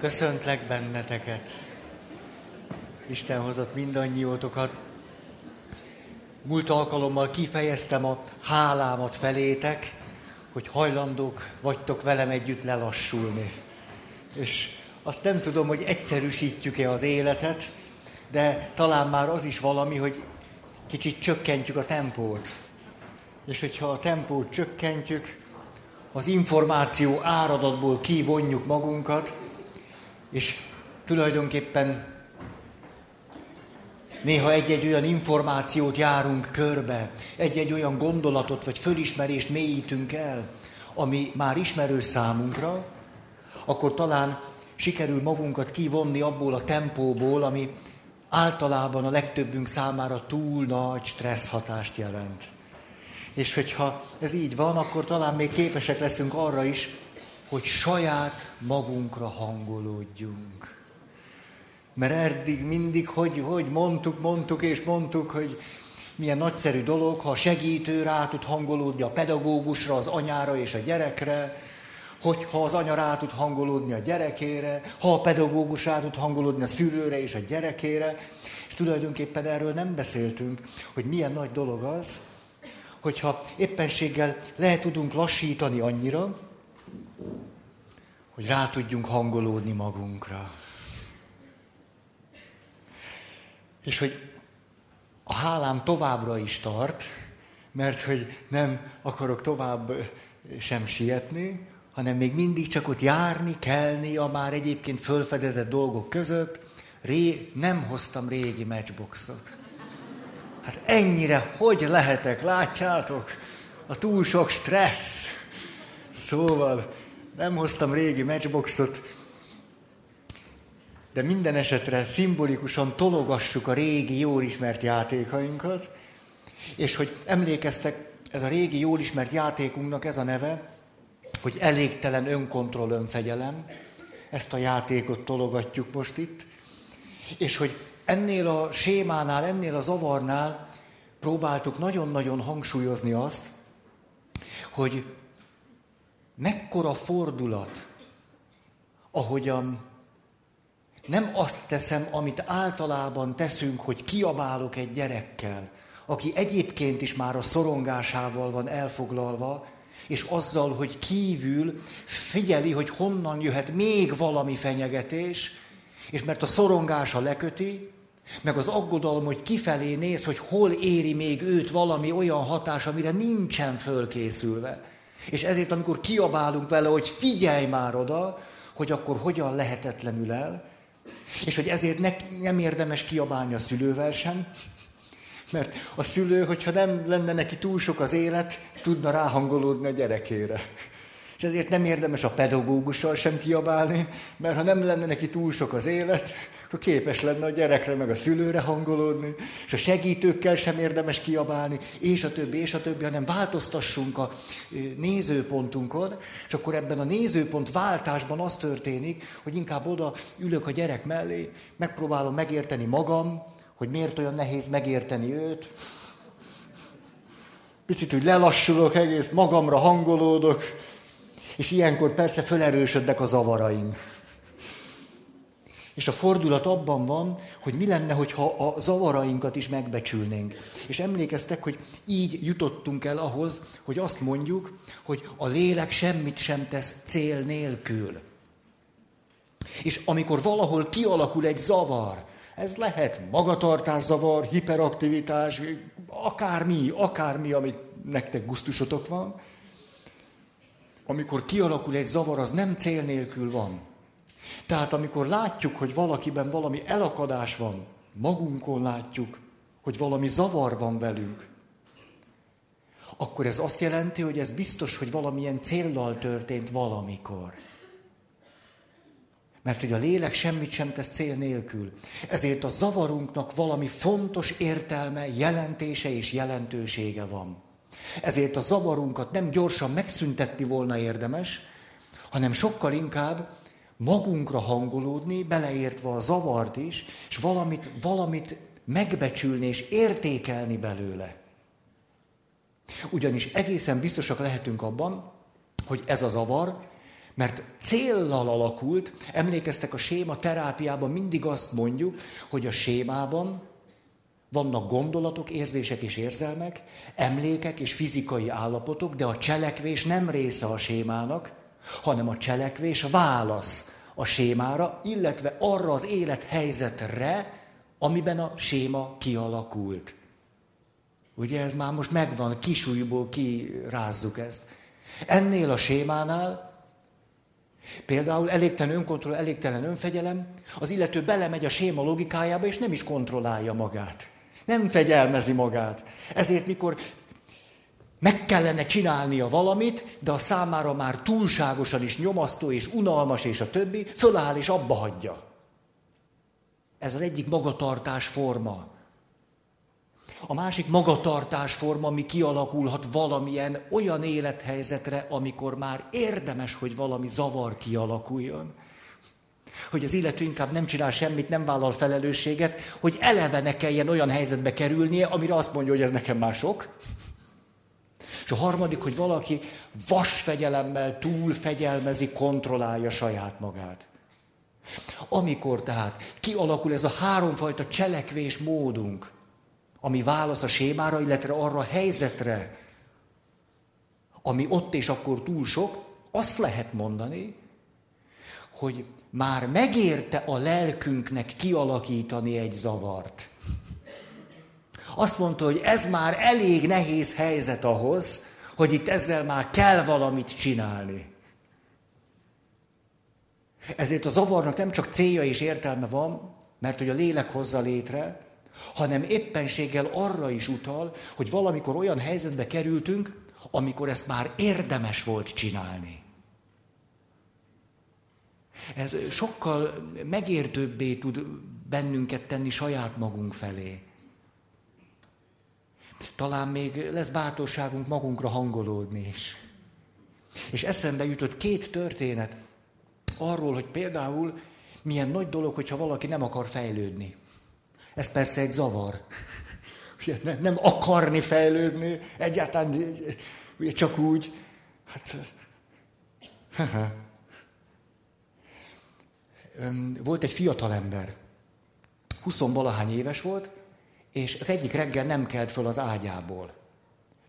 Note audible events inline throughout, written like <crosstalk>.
Köszöntlek benneteket. Isten hozott mindannyiótokat. Múlt alkalommal kifejeztem a hálámat felétek, hogy hajlandók vagytok velem együtt lelassulni. És azt nem tudom, hogy egyszerűsítjük-e az életet, de talán már az is valami, hogy kicsit csökkentjük a tempót. És hogyha a tempót csökkentjük, az információ áradatból kivonjuk magunkat, és tulajdonképpen néha egy-egy olyan információt járunk körbe, egy-egy olyan gondolatot vagy fölismerést mélyítünk el, ami már ismerős számunkra, akkor talán sikerül magunkat kivonni abból a tempóból, ami általában a legtöbbünk számára túl nagy stressz hatást jelent. És hogyha ez így van, akkor talán még képesek leszünk arra is, hogy saját magunkra hangolódjunk. Mert eddig mindig, hogy, hogy mondtuk, mondtuk és mondtuk, hogy milyen nagyszerű dolog, ha a segítő rá tud hangolódni a pedagógusra, az anyára és a gyerekre, hogyha az anya rá tud hangolódni a gyerekére, ha a pedagógus rá tud hangolódni a szülőre és a gyerekére, és tulajdonképpen erről nem beszéltünk, hogy milyen nagy dolog az, hogyha éppenséggel lehet tudunk lassítani annyira, hogy rá tudjunk hangolódni magunkra. És hogy a hálám továbbra is tart, mert hogy nem akarok tovább sem sietni, hanem még mindig csak ott járni, kelni a már egyébként fölfedezett dolgok között. Ré, nem hoztam régi matchboxot. Hát ennyire hogy lehetek, látjátok? A túl sok stressz. Szóval nem hoztam régi matchboxot, de minden esetre szimbolikusan tologassuk a régi, jól ismert játékainkat, és hogy emlékeztek, ez a régi, jól ismert játékunknak ez a neve, hogy elégtelen önkontroll, önfegyelem, ezt a játékot tologatjuk most itt, és hogy ennél a sémánál, ennél a zavarnál próbáltuk nagyon-nagyon hangsúlyozni azt, hogy mekkora fordulat, ahogyan nem azt teszem, amit általában teszünk, hogy kiabálok egy gyerekkel, aki egyébként is már a szorongásával van elfoglalva, és azzal, hogy kívül figyeli, hogy honnan jöhet még valami fenyegetés, és mert a szorongása leköti, meg az aggodalom, hogy kifelé néz, hogy hol éri még őt valami olyan hatás, amire nincsen fölkészülve. És ezért, amikor kiabálunk vele, hogy figyelj már oda, hogy akkor hogyan lehetetlenül el, és hogy ezért ne, nem érdemes kiabálni a szülővel sem, mert a szülő, hogyha nem lenne neki túl sok az élet, tudna ráhangolódni a gyerekére. És ezért nem érdemes a pedagógussal sem kiabálni, mert ha nem lenne neki túl sok az élet, akkor képes lenne a gyerekre meg a szülőre hangolódni, és a segítőkkel sem érdemes kiabálni, és a többi, és a többi, hanem változtassunk a nézőpontunkon, és akkor ebben a nézőpont váltásban az történik, hogy inkább oda ülök a gyerek mellé, megpróbálom megérteni magam, hogy miért olyan nehéz megérteni őt, picit úgy lelassulok egész, magamra hangolódok, és ilyenkor persze felerősödnek a zavaraim. És a fordulat abban van, hogy mi lenne, hogyha a zavarainkat is megbecsülnénk. És emlékeztek, hogy így jutottunk el ahhoz, hogy azt mondjuk, hogy a lélek semmit sem tesz cél nélkül. És amikor valahol kialakul egy zavar, ez lehet magatartás zavar, hiperaktivitás, akármi, akármi, amit nektek gusztusotok van, amikor kialakul egy zavar, az nem cél nélkül van. Tehát amikor látjuk, hogy valakiben valami elakadás van, magunkon látjuk, hogy valami zavar van velünk, akkor ez azt jelenti, hogy ez biztos, hogy valamilyen céllal történt valamikor. Mert hogy a lélek semmit sem tesz cél nélkül. Ezért a zavarunknak valami fontos értelme, jelentése és jelentősége van. Ezért a zavarunkat nem gyorsan megszüntetni volna érdemes, hanem sokkal inkább magunkra hangolódni, beleértve a zavart is, és valamit, valamit megbecsülni és értékelni belőle. Ugyanis egészen biztosak lehetünk abban, hogy ez a zavar Mert céllal alakult, emlékeztek a séma terápiában mindig azt mondjuk, hogy a sémában vannak gondolatok, érzések és érzelmek, emlékek és fizikai állapotok, de a cselekvés nem része a sémának, hanem a cselekvés válasz a sémára, illetve arra az élethelyzetre, amiben a séma kialakult. Ugye ez már most megvan, kisújból kirázzuk ezt. Ennél a sémánál Például elégtelen önkontroll, elégtelen önfegyelem, az illető belemegy a séma logikájába, és nem is kontrollálja magát. Nem fegyelmezi magát. Ezért mikor meg kellene csinálnia valamit, de a számára már túlságosan is nyomasztó és unalmas és a többi, föláll és abba hagyja. Ez az egyik magatartás forma. A másik magatartás forma, ami kialakulhat valamilyen olyan élethelyzetre, amikor már érdemes, hogy valami zavar kialakuljon. Hogy az illető inkább nem csinál semmit, nem vállal felelősséget, hogy eleve ne kelljen olyan helyzetbe kerülnie, amire azt mondja, hogy ez nekem már sok. És a harmadik, hogy valaki vasfegyelemmel túlfegyelmezi, kontrollálja saját magát. Amikor tehát kialakul ez a háromfajta cselekvés módunk, ami válasz a sémára, illetve arra a helyzetre, ami ott és akkor túl sok, azt lehet mondani, hogy már megérte a lelkünknek kialakítani egy zavart. Azt mondta, hogy ez már elég nehéz helyzet ahhoz, hogy itt ezzel már kell valamit csinálni. Ezért a zavarnak nem csak célja és értelme van, mert hogy a lélek hozza létre, hanem éppenséggel arra is utal, hogy valamikor olyan helyzetbe kerültünk, amikor ezt már érdemes volt csinálni. Ez sokkal megértőbbé tud bennünket tenni saját magunk felé. Talán még lesz bátorságunk magunkra hangolódni is. És eszembe jutott két történet arról, hogy például milyen nagy dolog, hogyha valaki nem akar fejlődni. Ez persze egy zavar. <laughs> Ugye, nem akarni fejlődni, egyáltalán csak úgy. Hát, <laughs> volt egy fiatal ember, 20 valahány éves volt, és az egyik reggel nem kelt föl az ágyából.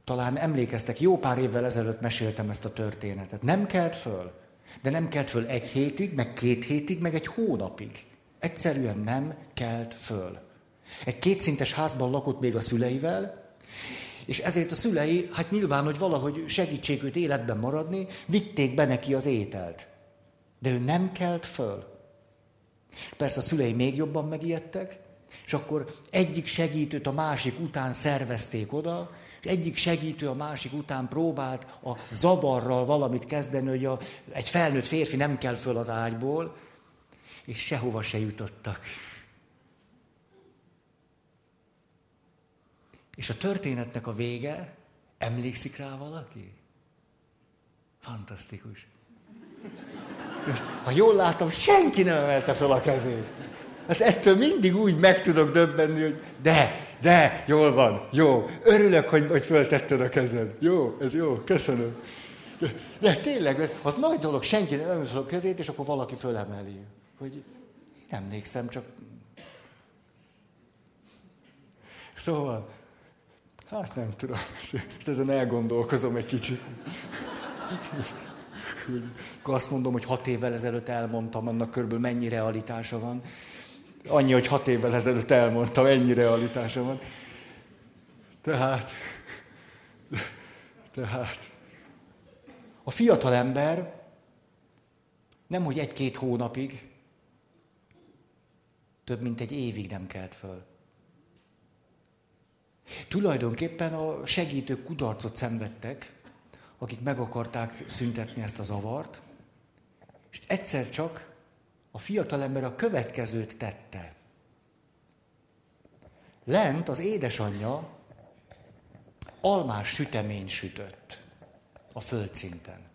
Talán emlékeztek, jó pár évvel ezelőtt meséltem ezt a történetet. Nem kelt föl, de nem kelt föl egy hétig, meg két hétig, meg egy hónapig. Egyszerűen nem kelt föl. Egy kétszintes házban lakott még a szüleivel, és ezért a szülei, hát nyilván, hogy valahogy segítség őt életben maradni, vitték be neki az ételt. De ő nem kelt föl. Persze a szülei még jobban megijedtek, és akkor egyik segítőt a másik után szervezték oda, és egyik segítő a másik után próbált a zavarral valamit kezdeni, hogy a, egy felnőtt férfi nem kell föl az ágyból, és sehova se jutottak. És a történetnek a vége, emlékszik rá valaki? Fantasztikus. Most, ha jól látom, senki nem emelte fel a kezét. Hát ettől mindig úgy meg tudok döbbenni, hogy de, de, jól van, jó. Örülök, hogy, hogy föltetted a kezed. Jó, ez jó, köszönöm. De, tényleg, az nagy dolog, senki nem fel a kezét, és akkor valaki fölemeli. Hogy nem emlékszem, csak... Szóval, Hát nem tudom, és ezen elgondolkozom egy kicsit. Akkor azt mondom, hogy hat évvel ezelőtt elmondtam, annak körülbelül mennyi realitása van. Annyi, hogy hat évvel ezelőtt elmondtam, ennyi realitása van. Tehát, tehát, a fiatal ember nem, hogy egy-két hónapig, több mint egy évig nem kelt föl. Tulajdonképpen a segítők kudarcot szenvedtek, akik meg akarták szüntetni ezt a zavart, és egyszer csak a fiatalember a következőt tette. Lent az édesanyja almás sütemény sütött a földszinten.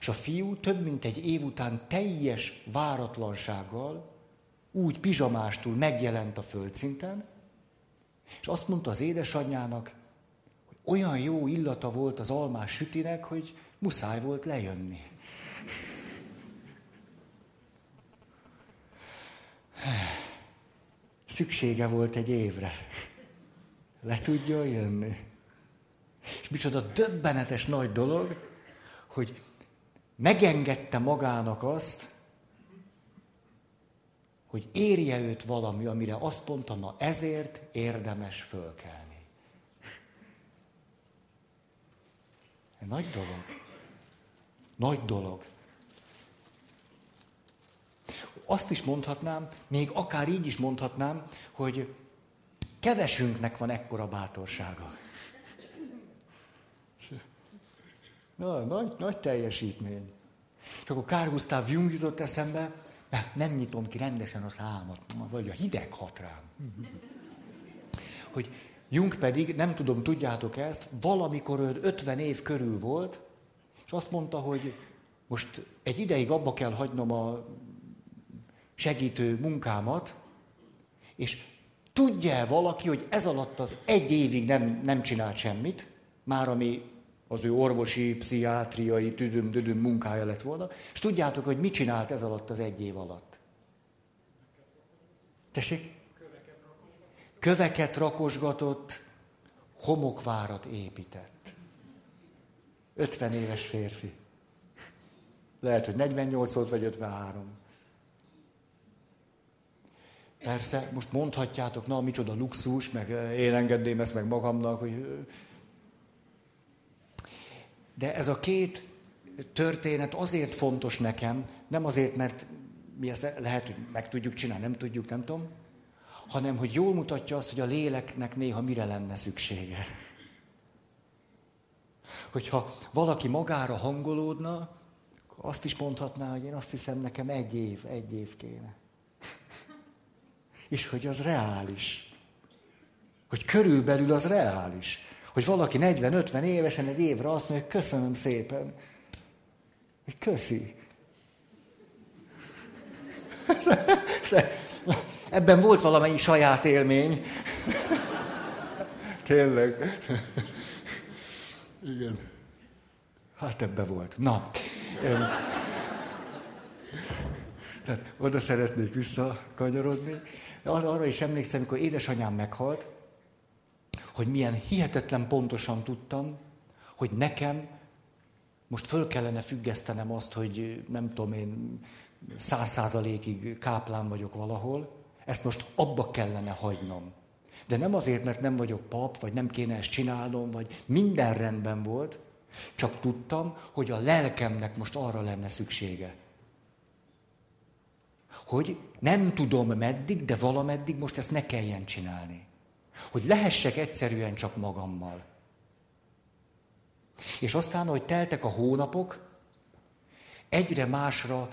És a fiú több mint egy év után teljes váratlansággal, úgy pizsamástól megjelent a földszinten, és azt mondta az édesanyjának, hogy olyan jó illata volt az almás sütinek, hogy muszáj volt lejönni. Szüksége volt egy évre. Le tudja jönni. És micsoda döbbenetes nagy dolog, hogy megengedte magának azt, hogy érje őt valami, amire azt mondta, na ezért érdemes fölkelni. Nagy dolog. Nagy dolog. Azt is mondhatnám, még akár így is mondhatnám, hogy kevesünknek van ekkora bátorsága. Na, nagy, nagy teljesítmény. És akkor Kár Gustav Jung jutott eszembe, nem nyitom ki rendesen a számat, vagy a hideg hat rám. Hogy Jung pedig, nem tudom, tudjátok ezt, valamikor 50 év körül volt, és azt mondta, hogy most egy ideig abba kell hagynom a segítő munkámat, és tudja valaki, hogy ez alatt az egy évig nem, nem csinált semmit, már ami az ő orvosi, pszichiátriai, tüdüm-düdüm munkája lett volna, és tudjátok, hogy mit csinált ez alatt az egy év alatt? Tessék? Köveket rakosgatott, homokvárat épített. 50 éves férfi. Lehet, hogy 48 volt, vagy 53. Persze, most mondhatjátok, na, micsoda luxus, meg én engedném ezt meg magamnak, hogy de ez a két történet azért fontos nekem, nem azért, mert mi ezt lehet, hogy meg tudjuk csinálni, nem tudjuk, nem tudom, hanem hogy jól mutatja azt, hogy a léleknek néha mire lenne szüksége. Hogyha valaki magára hangolódna, azt is mondhatná, hogy én azt hiszem, nekem egy év, egy év kéne. És hogy az reális. Hogy körülbelül az reális. Hogy valaki 40-50 évesen egy évre azt mondja, hogy köszönöm szépen. Hogy köszi. <laughs> Ebben volt valamennyi saját élmény. <laughs> Tényleg. <laughs> Igen. Hát ebbe volt. Na. Tehát oda szeretnék visszakanyarodni. Arra is emlékszem, amikor édesanyám meghalt, hogy milyen hihetetlen pontosan tudtam, hogy nekem most föl kellene függesztenem azt, hogy nem tudom én, száz százalékig káplán vagyok valahol, ezt most abba kellene hagynom. De nem azért, mert nem vagyok pap, vagy nem kéne ezt csinálnom, vagy minden rendben volt, csak tudtam, hogy a lelkemnek most arra lenne szüksége. Hogy nem tudom meddig, de valameddig most ezt ne kelljen csinálni. Hogy lehessek egyszerűen csak magammal. És aztán, hogy teltek a hónapok, egyre másra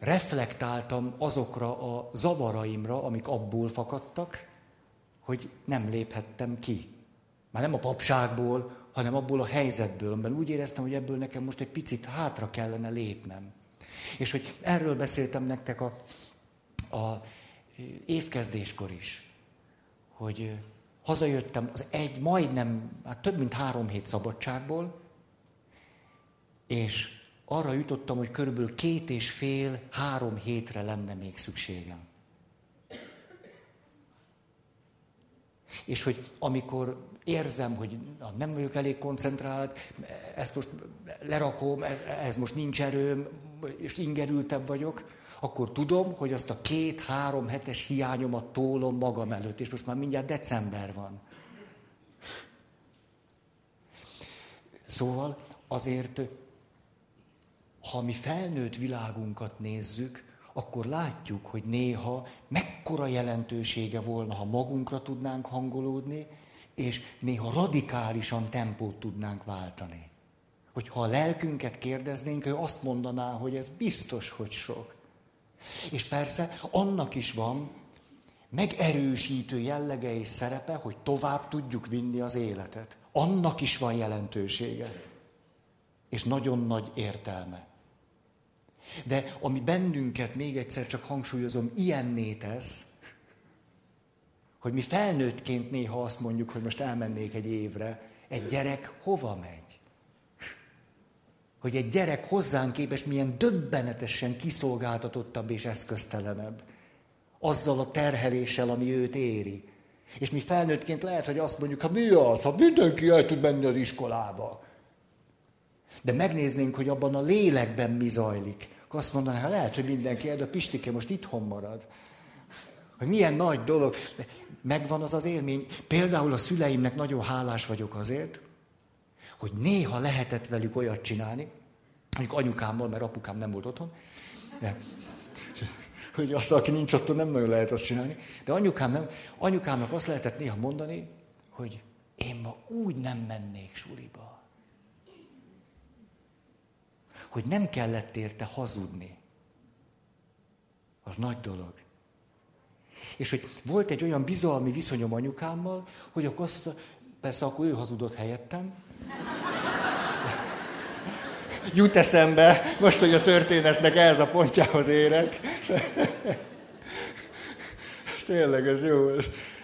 reflektáltam azokra a zavaraimra, amik abból fakadtak, hogy nem léphettem ki. Már nem a papságból, hanem abból a helyzetből, amiben úgy éreztem, hogy ebből nekem most egy picit hátra kellene lépnem. És hogy erről beszéltem nektek a, a évkezdéskor is, hogy hazajöttem az egy, majdnem, hát több mint három hét szabadságból, és arra jutottam, hogy körülbelül két és fél, három hétre lenne még szükségem. És hogy amikor érzem, hogy nem vagyok elég koncentrált, ezt most lerakom, ez, ez most nincs erőm, és ingerültebb vagyok, akkor tudom, hogy azt a két-három hetes hiányomat tólom magam előtt, és most már mindjárt december van. Szóval azért ha mi felnőtt világunkat nézzük, akkor látjuk, hogy néha mekkora jelentősége volna, ha magunkra tudnánk hangolódni, és néha radikálisan tempót tudnánk váltani. Hogyha a lelkünket kérdeznénk, ő azt mondaná, hogy ez biztos, hogy sok. És persze annak is van megerősítő jellege és szerepe, hogy tovább tudjuk vinni az életet. Annak is van jelentősége. És nagyon nagy értelme. De ami bennünket, még egyszer csak hangsúlyozom, ilyenné tesz, hogy mi felnőttként néha azt mondjuk, hogy most elmennék egy évre, egy gyerek hova megy? Hogy egy gyerek hozzánk képes milyen döbbenetesen kiszolgáltatottabb és eszköztelenebb. azzal a terheléssel, ami őt éri. És mi felnőttként lehet, hogy azt mondjuk, ha mi az, ha mindenki el tud menni az iskolába. De megnéznénk, hogy abban a lélekben mi zajlik. Akkor azt mondaná, ha lehet, hogy mindenki el, de a Pistike most itthon marad. Hogy milyen nagy dolog. Megvan az az élmény. Például a szüleimnek nagyon hálás vagyok azért, hogy néha lehetett velük olyat csinálni, mondjuk anyukámmal, mert apukám nem volt otthon, de, hogy azt, aki nincs otthon, nem nagyon lehet azt csinálni. De anyukám nem, anyukámnak azt lehetett néha mondani, hogy én ma úgy nem mennék suliba. Hogy nem kellett érte hazudni. Az nagy dolog. És hogy volt egy olyan bizalmi viszonyom anyukámmal, hogy akkor azt mondta, persze akkor ő hazudott helyettem. Jut eszembe, most, hogy a történetnek ez a pontjához érek. Tényleg, ez jó.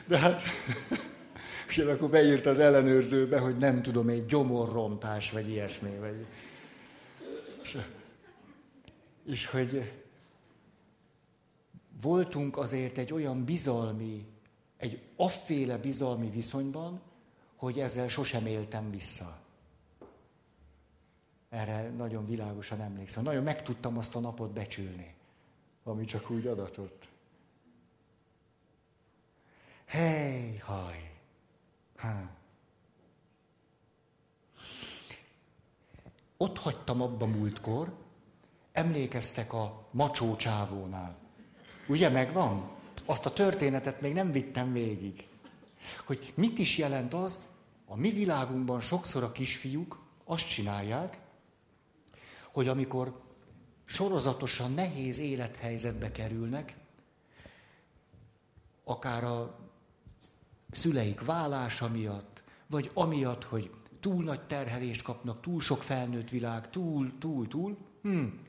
De hát, és akkor beírta az ellenőrzőbe, hogy nem tudom, egy gyomorrontás, vagy ilyesmi. Vagy... És, és hogy voltunk azért egy olyan bizalmi, egy afféle bizalmi viszonyban, hogy ezzel sosem éltem vissza. Erre nagyon világosan emlékszem. Nagyon meg tudtam azt a napot becsülni, ami csak úgy adatott. Hely, haj. Ha. Ott hagytam abba múltkor, emlékeztek a macsó csávónál. Ugye megvan? Azt a történetet még nem vittem végig. Hogy mit is jelent az, a mi világunkban sokszor a kisfiúk azt csinálják, hogy amikor sorozatosan nehéz élethelyzetbe kerülnek, akár a szüleik vállása miatt, vagy amiatt, hogy túl nagy terhelést kapnak, túl sok felnőtt világ, túl, túl, túl, hmm,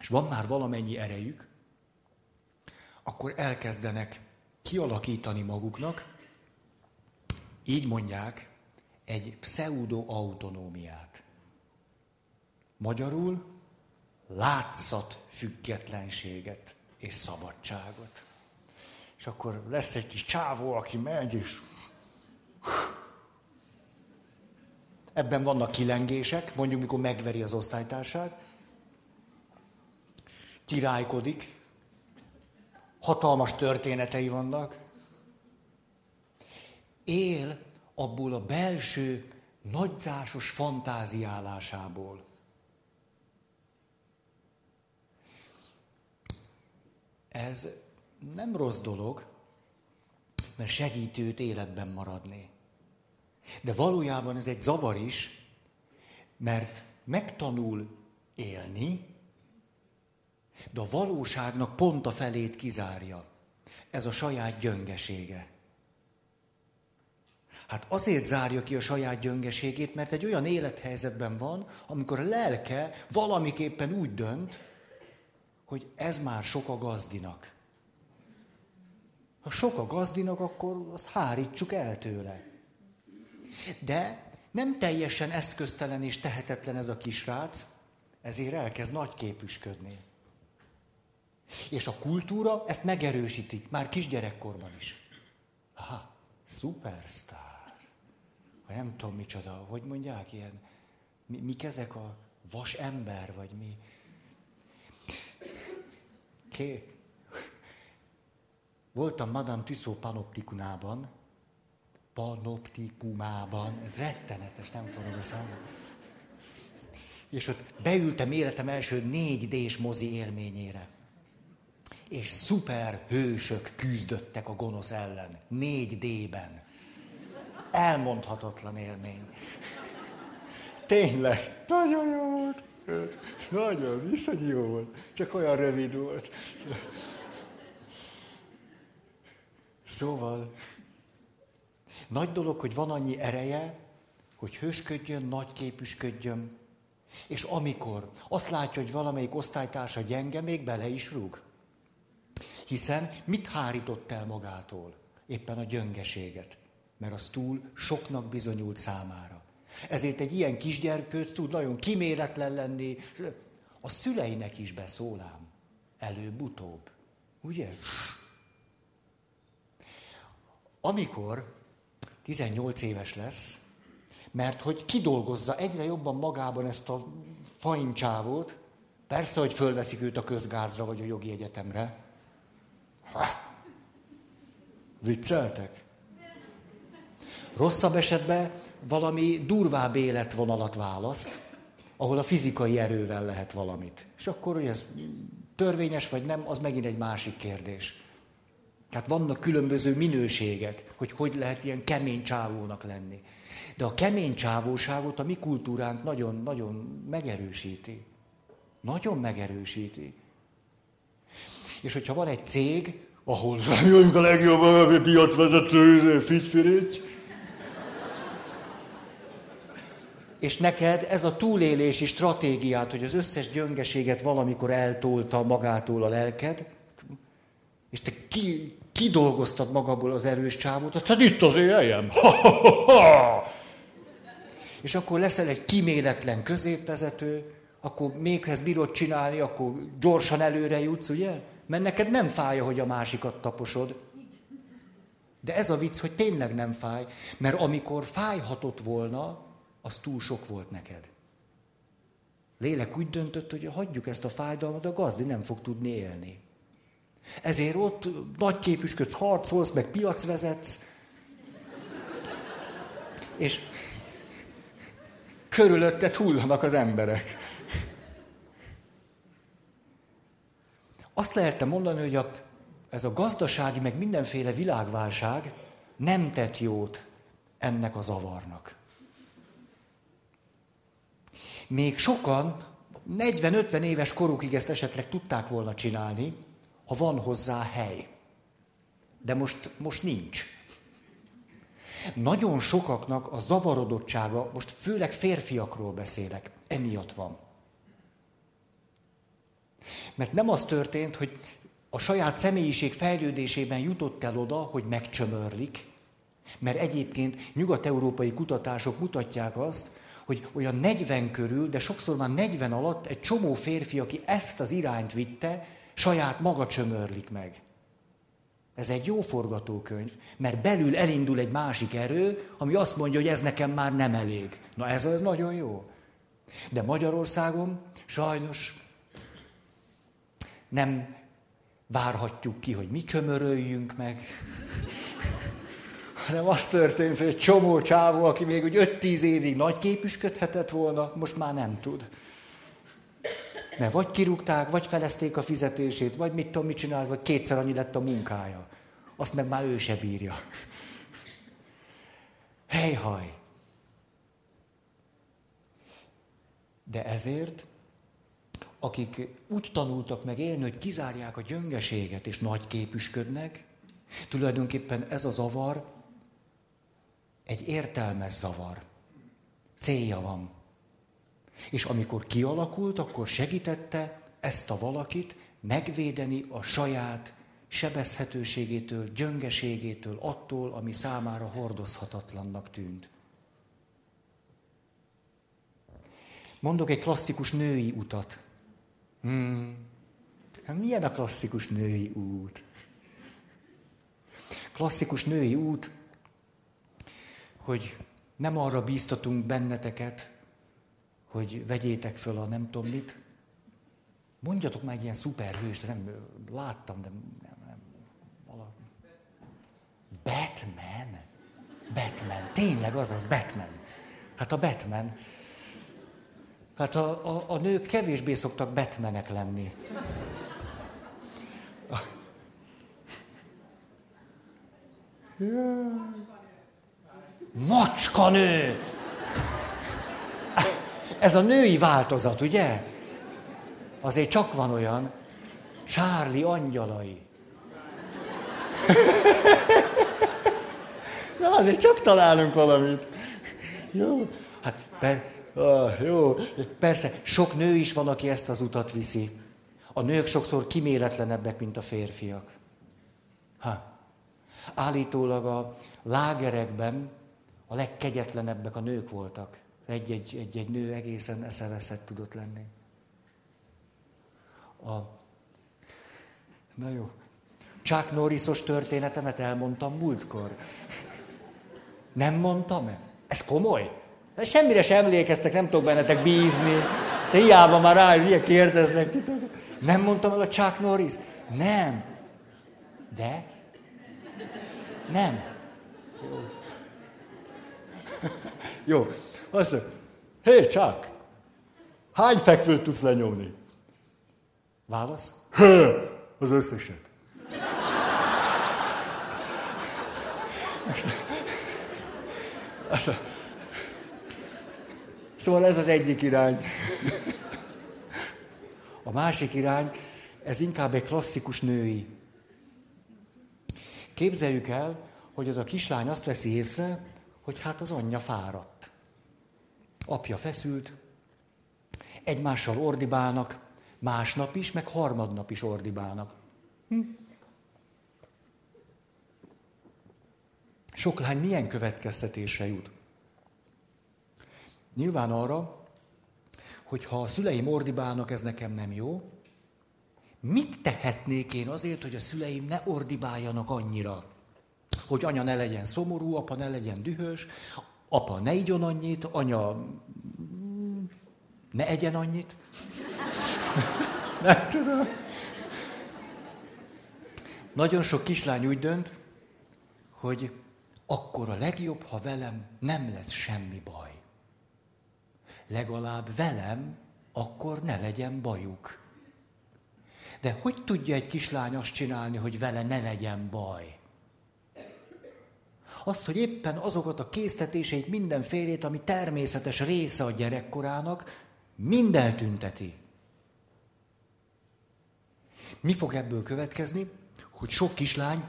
és van már valamennyi erejük, akkor elkezdenek kialakítani maguknak, így mondják, egy pseudo-autonómiát. Magyarul látszat függetlenséget és szabadságot. És akkor lesz egy kis csávó, aki megy, és ebben vannak kilengések, mondjuk mikor megveri az osztálytársát, királykodik, hatalmas történetei vannak, él abból a belső, nagyzásos fantáziálásából. Ez nem rossz dolog, mert segíti őt életben maradni. De valójában ez egy zavar is, mert megtanul élni, de a valóságnak pont a felét kizárja. Ez a saját gyöngesége. Hát azért zárja ki a saját gyöngeségét, mert egy olyan élethelyzetben van, amikor a lelke valamiképpen úgy dönt, hogy ez már sok a gazdinak. Ha sok a gazdinak, akkor azt hárítsuk el tőle. De nem teljesen eszköztelen és tehetetlen ez a kisrác, ezért elkezd nagyképüsködni. És a kultúra ezt megerősíti, már kisgyerekkorban is. Aha, szupersztár. Nem tudom micsoda, hogy mondják ilyen, mi, mik ezek a vas ember, vagy mi? Ké. Voltam Madame Tüsszó panoptikunában, panoptikumában, ez rettenetes, nem fogom a És ott beültem életem első 4D-s mozi élményére és szuper hősök küzdöttek a gonosz ellen. 4D-ben. Elmondhatatlan élmény. Tényleg, nagyon jó volt. Nagyon, viszont jó volt. Csak olyan rövid volt. Szóval, nagy dolog, hogy van annyi ereje, hogy hősködjön, nagyképűsködjön, és amikor azt látja, hogy valamelyik osztálytársa gyenge, még bele is rúg. Hiszen mit hárított el magától? Éppen a gyöngeséget. Mert az túl soknak bizonyult számára. Ezért egy ilyen kisgyerkőt tud nagyon kiméletlen lenni. A szüleinek is beszólám. Előbb-utóbb. Ugye? Amikor 18 éves lesz, mert hogy kidolgozza egyre jobban magában ezt a faincsávót, persze, hogy fölveszik őt a közgázra vagy a jogi egyetemre. Ha. Vicceltek? Rosszabb esetben valami durvább életvonalat választ, ahol a fizikai erővel lehet valamit. És akkor, hogy ez törvényes vagy nem, az megint egy másik kérdés. Tehát vannak különböző minőségek, hogy hogy lehet ilyen kemény csávónak lenni. De a kemény csávóságot a mi kultúránk nagyon-nagyon megerősíti. Nagyon megerősíti. És hogyha van egy cég, ahol <laughs> vagyunk a legjobb a piacvezető, figyfirics, és neked ez a túlélési stratégiát, hogy az összes gyöngeséget valamikor eltolta magától a lelked, és te ki, kidolgoztad magadból az erős csávót, aztán itt az éljem. Ha, ha, ha, ha. És akkor leszel egy kiméletlen középvezető, akkor méghez bírod csinálni, akkor gyorsan előre jutsz, ugye? Mert neked nem fáj, hogy a másikat taposod. De ez a vicc, hogy tényleg nem fáj, mert amikor fájhatott volna, az túl sok volt neked. Lélek úgy döntött, hogy hagyjuk ezt a fájdalmat, a gazdi nem fog tudni élni. Ezért ott nagy képüsködsz, harcolsz, meg piacvezetsz, és körülötted hullanak az emberek. Azt lehetne mondani, hogy a, ez a gazdasági, meg mindenféle világválság nem tett jót ennek a zavarnak. Még sokan 40-50 éves korukig ezt esetleg tudták volna csinálni, ha van hozzá hely. De most, most nincs. Nagyon sokaknak a zavarodottsága, most főleg férfiakról beszélek, emiatt van. Mert nem az történt, hogy a saját személyiség fejlődésében jutott el oda, hogy megcsömörlik, mert egyébként nyugat-európai kutatások mutatják azt, hogy olyan 40 körül, de sokszor már 40 alatt egy csomó férfi, aki ezt az irányt vitte, saját maga csömörlik meg. Ez egy jó forgatókönyv, mert belül elindul egy másik erő, ami azt mondja, hogy ez nekem már nem elég. Na ez az nagyon jó. De Magyarországon sajnos nem várhatjuk ki, hogy mi csömöröljünk meg, hanem az történt, hogy egy csomó csávó, aki még úgy 5-10 évig nagy képüsködhetett volna, most már nem tud. Mert vagy kirúgták, vagy felezték a fizetését, vagy mit tudom, mit csinált, vagy kétszer annyi lett a munkája. Azt meg már ő se bírja. Helyhaj! De ezért, akik úgy tanultak meg élni, hogy kizárják a gyöngeséget, és nagy képüsködnek, tulajdonképpen ez a zavar egy értelmes zavar. Célja van. És amikor kialakult, akkor segítette ezt a valakit megvédeni a saját sebezhetőségétől, gyöngeségétől, attól, ami számára hordozhatatlannak tűnt. Mondok egy klasszikus női utat. Hmm. Hát milyen a klasszikus női út? Klasszikus női út, hogy nem arra bíztatunk benneteket, hogy vegyétek föl a nem tudom mit. Mondjatok már egy ilyen szuperhős, nem láttam, de nem, nem. Valami. Batman? Batman. Tényleg az az, Batman. Hát a Batman. Hát a, a, a nők kevésbé szoktak Batmanek lenni. Macskanő! Ez a női változat, ugye? Azért csak van olyan. Charlie angyalai. Na, azért csak találunk valamit. Jó, hát per, ah, jó, persze, sok nő is van, aki ezt az utat viszi. A nők sokszor kiméletlenebbek, mint a férfiak. Ha. Állítólag a lágerekben a legkegyetlenebbek a nők voltak. Egy-egy, egy-egy nő egészen eszeveszett tudott lenni. A, Na jó. Chuck Norrisos történetemet elmondtam múltkor. Nem mondtam -e? Ez komoly? Semmire sem emlékeztek, nem tudok bennetek bízni. Te hiába már rá, hogy ilyen kérdeznek titeket. Nem mondtam el a Chuck Norris? Nem. De? Nem. Jó. Jó. Azt mondja, hé, Chuck, hány fekvőt tudsz lenyomni? Válasz? Hő, az összeset. Azt, Szóval ez az egyik irány. A másik irány, ez inkább egy klasszikus női. Képzeljük el, hogy az a kislány azt veszi észre, hogy hát az anyja fáradt. Apja feszült, egymással ordibálnak, másnap is, meg harmadnap is ordibálnak. Hm? Sok lány milyen következtetésre jut? Nyilván arra, hogy ha a szüleim ordibálnak, ez nekem nem jó, mit tehetnék én azért, hogy a szüleim ne ordibáljanak annyira? Hogy anya ne legyen szomorú, apa ne legyen dühös, apa ne igyon annyit, anya ne egyen annyit. <laughs> Nem tudom. Nagyon sok kislány úgy dönt, hogy akkor a legjobb, ha velem nem lesz semmi baj. Legalább velem akkor ne legyen bajuk. De hogy tudja egy kislány azt csinálni, hogy vele ne legyen baj? Azt, hogy éppen azokat a késztetéseit, mindenfélét, ami természetes része a gyerekkorának, mind eltünteti. Mi fog ebből következni? Hogy sok kislány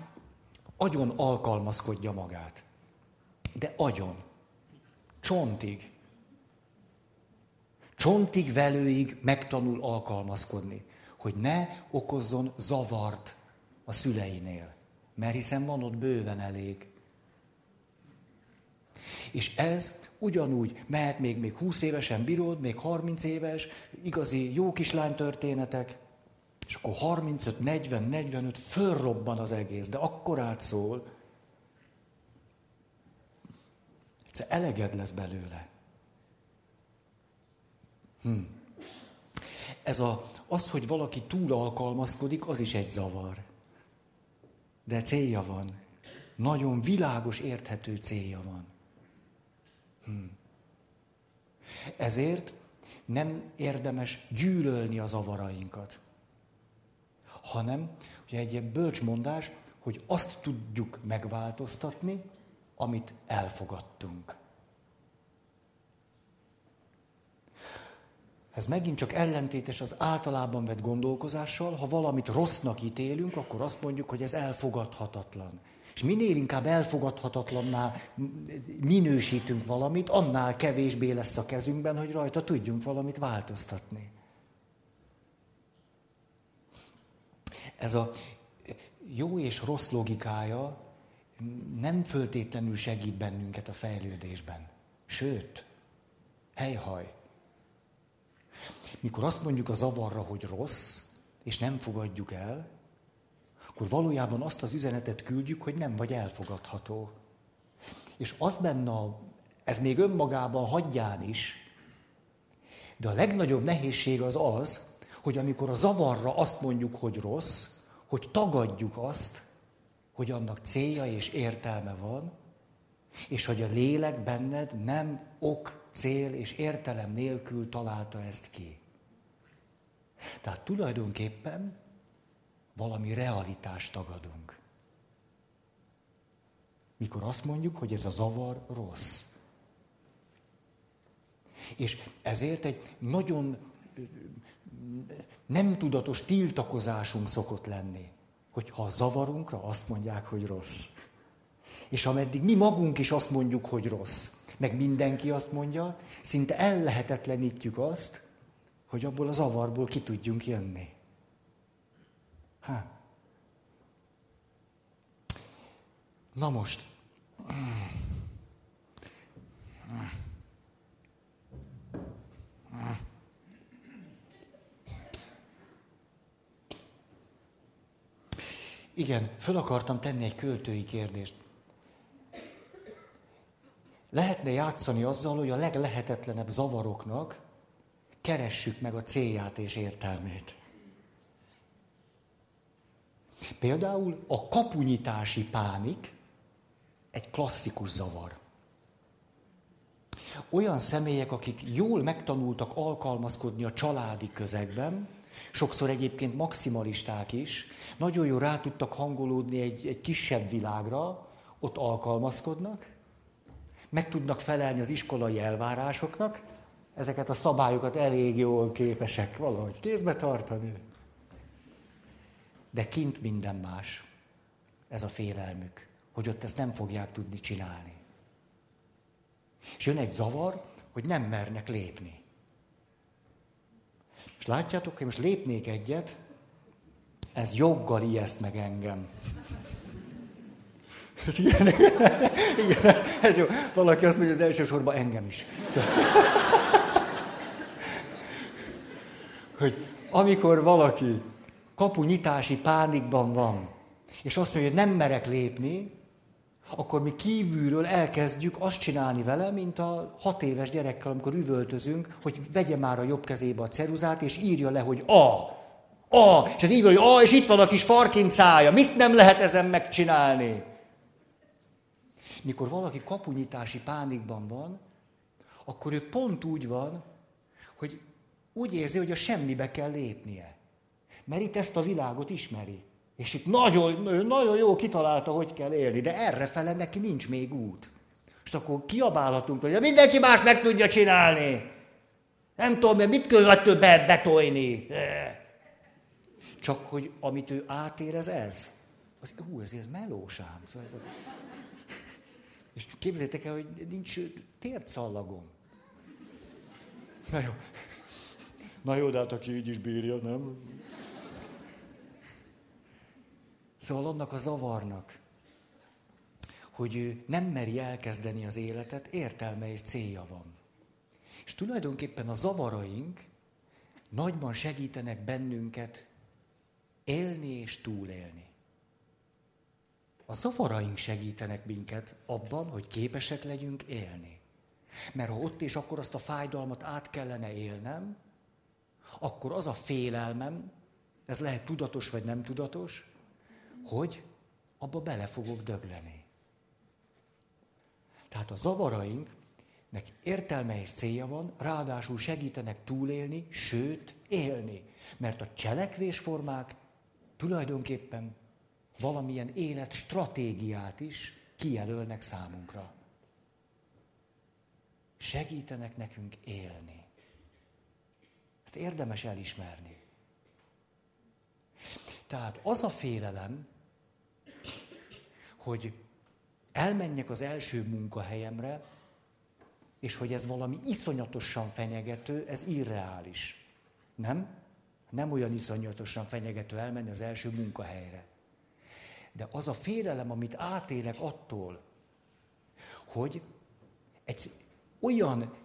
agyon alkalmazkodja magát. De agyon. Csontig. Csontig velőig megtanul alkalmazkodni, hogy ne okozzon zavart a szüleinél. Mert hiszen van ott bőven elég. És ez ugyanúgy mehet még, még 20 évesen bírod, még 30 éves, igazi jó kislány történetek, és akkor 35, 40, 45 fölrobban az egész, de akkor átszól, egyszer eleged lesz belőle. Hm. Ez a, az, hogy valaki túl alkalmazkodik, az is egy zavar. De célja van. Nagyon világos, érthető célja van. Hm. Ezért nem érdemes gyűlölni a zavarainkat hanem ugye egy ilyen bölcsmondás, hogy azt tudjuk megváltoztatni, amit elfogadtunk. Ez megint csak ellentétes az általában vett gondolkozással, ha valamit rossznak ítélünk, akkor azt mondjuk, hogy ez elfogadhatatlan. És minél inkább elfogadhatatlanná minősítünk valamit, annál kevésbé lesz a kezünkben, hogy rajta tudjunk valamit változtatni. ez a jó és rossz logikája nem föltétlenül segít bennünket a fejlődésben. Sőt, helyhaj. Mikor azt mondjuk a zavarra, hogy rossz, és nem fogadjuk el, akkor valójában azt az üzenetet küldjük, hogy nem vagy elfogadható. És az benne, ez még önmagában hagyján is, de a legnagyobb nehézség az az, hogy amikor a zavarra azt mondjuk, hogy rossz, hogy tagadjuk azt, hogy annak célja és értelme van, és hogy a lélek benned nem ok, cél és értelem nélkül találta ezt ki. Tehát tulajdonképpen valami realitást tagadunk. Mikor azt mondjuk, hogy ez a zavar rossz. És ezért egy nagyon nem tudatos tiltakozásunk szokott lenni, hogy ha zavarunkra azt mondják, hogy rossz. És ameddig mi magunk is azt mondjuk, hogy rossz, meg mindenki azt mondja, szinte ellehetetlenítjük azt, hogy abból a zavarból ki tudjunk jönni. Hát. Na most. Igen, föl akartam tenni egy költői kérdést. Lehetne játszani azzal, hogy a leglehetetlenebb zavaroknak keressük meg a célját és értelmét. Például a kapunyítási pánik egy klasszikus zavar. Olyan személyek, akik jól megtanultak alkalmazkodni a családi közegben, sokszor egyébként maximalisták is, nagyon jól rá tudtak hangolódni egy, egy kisebb világra, ott alkalmazkodnak, meg tudnak felelni az iskolai elvárásoknak, ezeket a szabályokat elég jól képesek valahogy kézbe tartani. De kint minden más. Ez a félelmük, hogy ott ezt nem fogják tudni csinálni. És jön egy zavar, hogy nem mernek lépni. És látjátok, hogy most lépnék egyet, ez joggal ijeszt meg engem. Hát igen, igen, ez jó. Valaki azt mondja, az elsősorban engem is. Hogy amikor valaki kapunyitási pánikban van, és azt mondja, hogy nem merek lépni, akkor mi kívülről elkezdjük azt csinálni vele, mint a hat éves gyerekkel, amikor üvöltözünk, hogy vegye már a jobb kezébe a ceruzát, és írja le, hogy A. A. És ez így van, hogy A, és itt van a kis farkincája. Mit nem lehet ezen megcsinálni? Mikor valaki kapunyítási pánikban van, akkor ő pont úgy van, hogy úgy érzi, hogy a semmibe kell lépnie. Mert itt ezt a világot ismeri. És itt nagyon, nagyon jó kitalálta, hogy kell élni, de erre fele neki nincs még út. És akkor kiabálhatunk, hogy mindenki más meg tudja csinálni. Nem tudom, mert mit kell be, betolni. Csak hogy amit ő átérez, ez. Az, ú, ez, ez melósám. Szóval ez a... És képzeljétek el, hogy nincs tércallagom. Na jó. Na jó, de hát aki így is bírja, nem? Szóval annak a zavarnak, hogy ő nem meri elkezdeni az életet, értelme és célja van. És tulajdonképpen a zavaraink nagyban segítenek bennünket élni és túlélni. A zavaraink segítenek minket abban, hogy képesek legyünk élni. Mert ha ott és akkor azt a fájdalmat át kellene élnem, akkor az a félelmem, ez lehet tudatos vagy nem tudatos, hogy abba bele fogok dögleni. Tehát a zavarainknek értelme és célja van, ráadásul segítenek túlélni, sőt, élni. Mert a cselekvésformák tulajdonképpen valamilyen élet stratégiát is kijelölnek számunkra. Segítenek nekünk élni. Ezt érdemes elismerni. Tehát az a félelem, hogy elmenjek az első munkahelyemre, és hogy ez valami iszonyatosan fenyegető, ez irreális. Nem? Nem olyan iszonyatosan fenyegető elmenni az első munkahelyre. De az a félelem, amit átélek attól, hogy egy olyan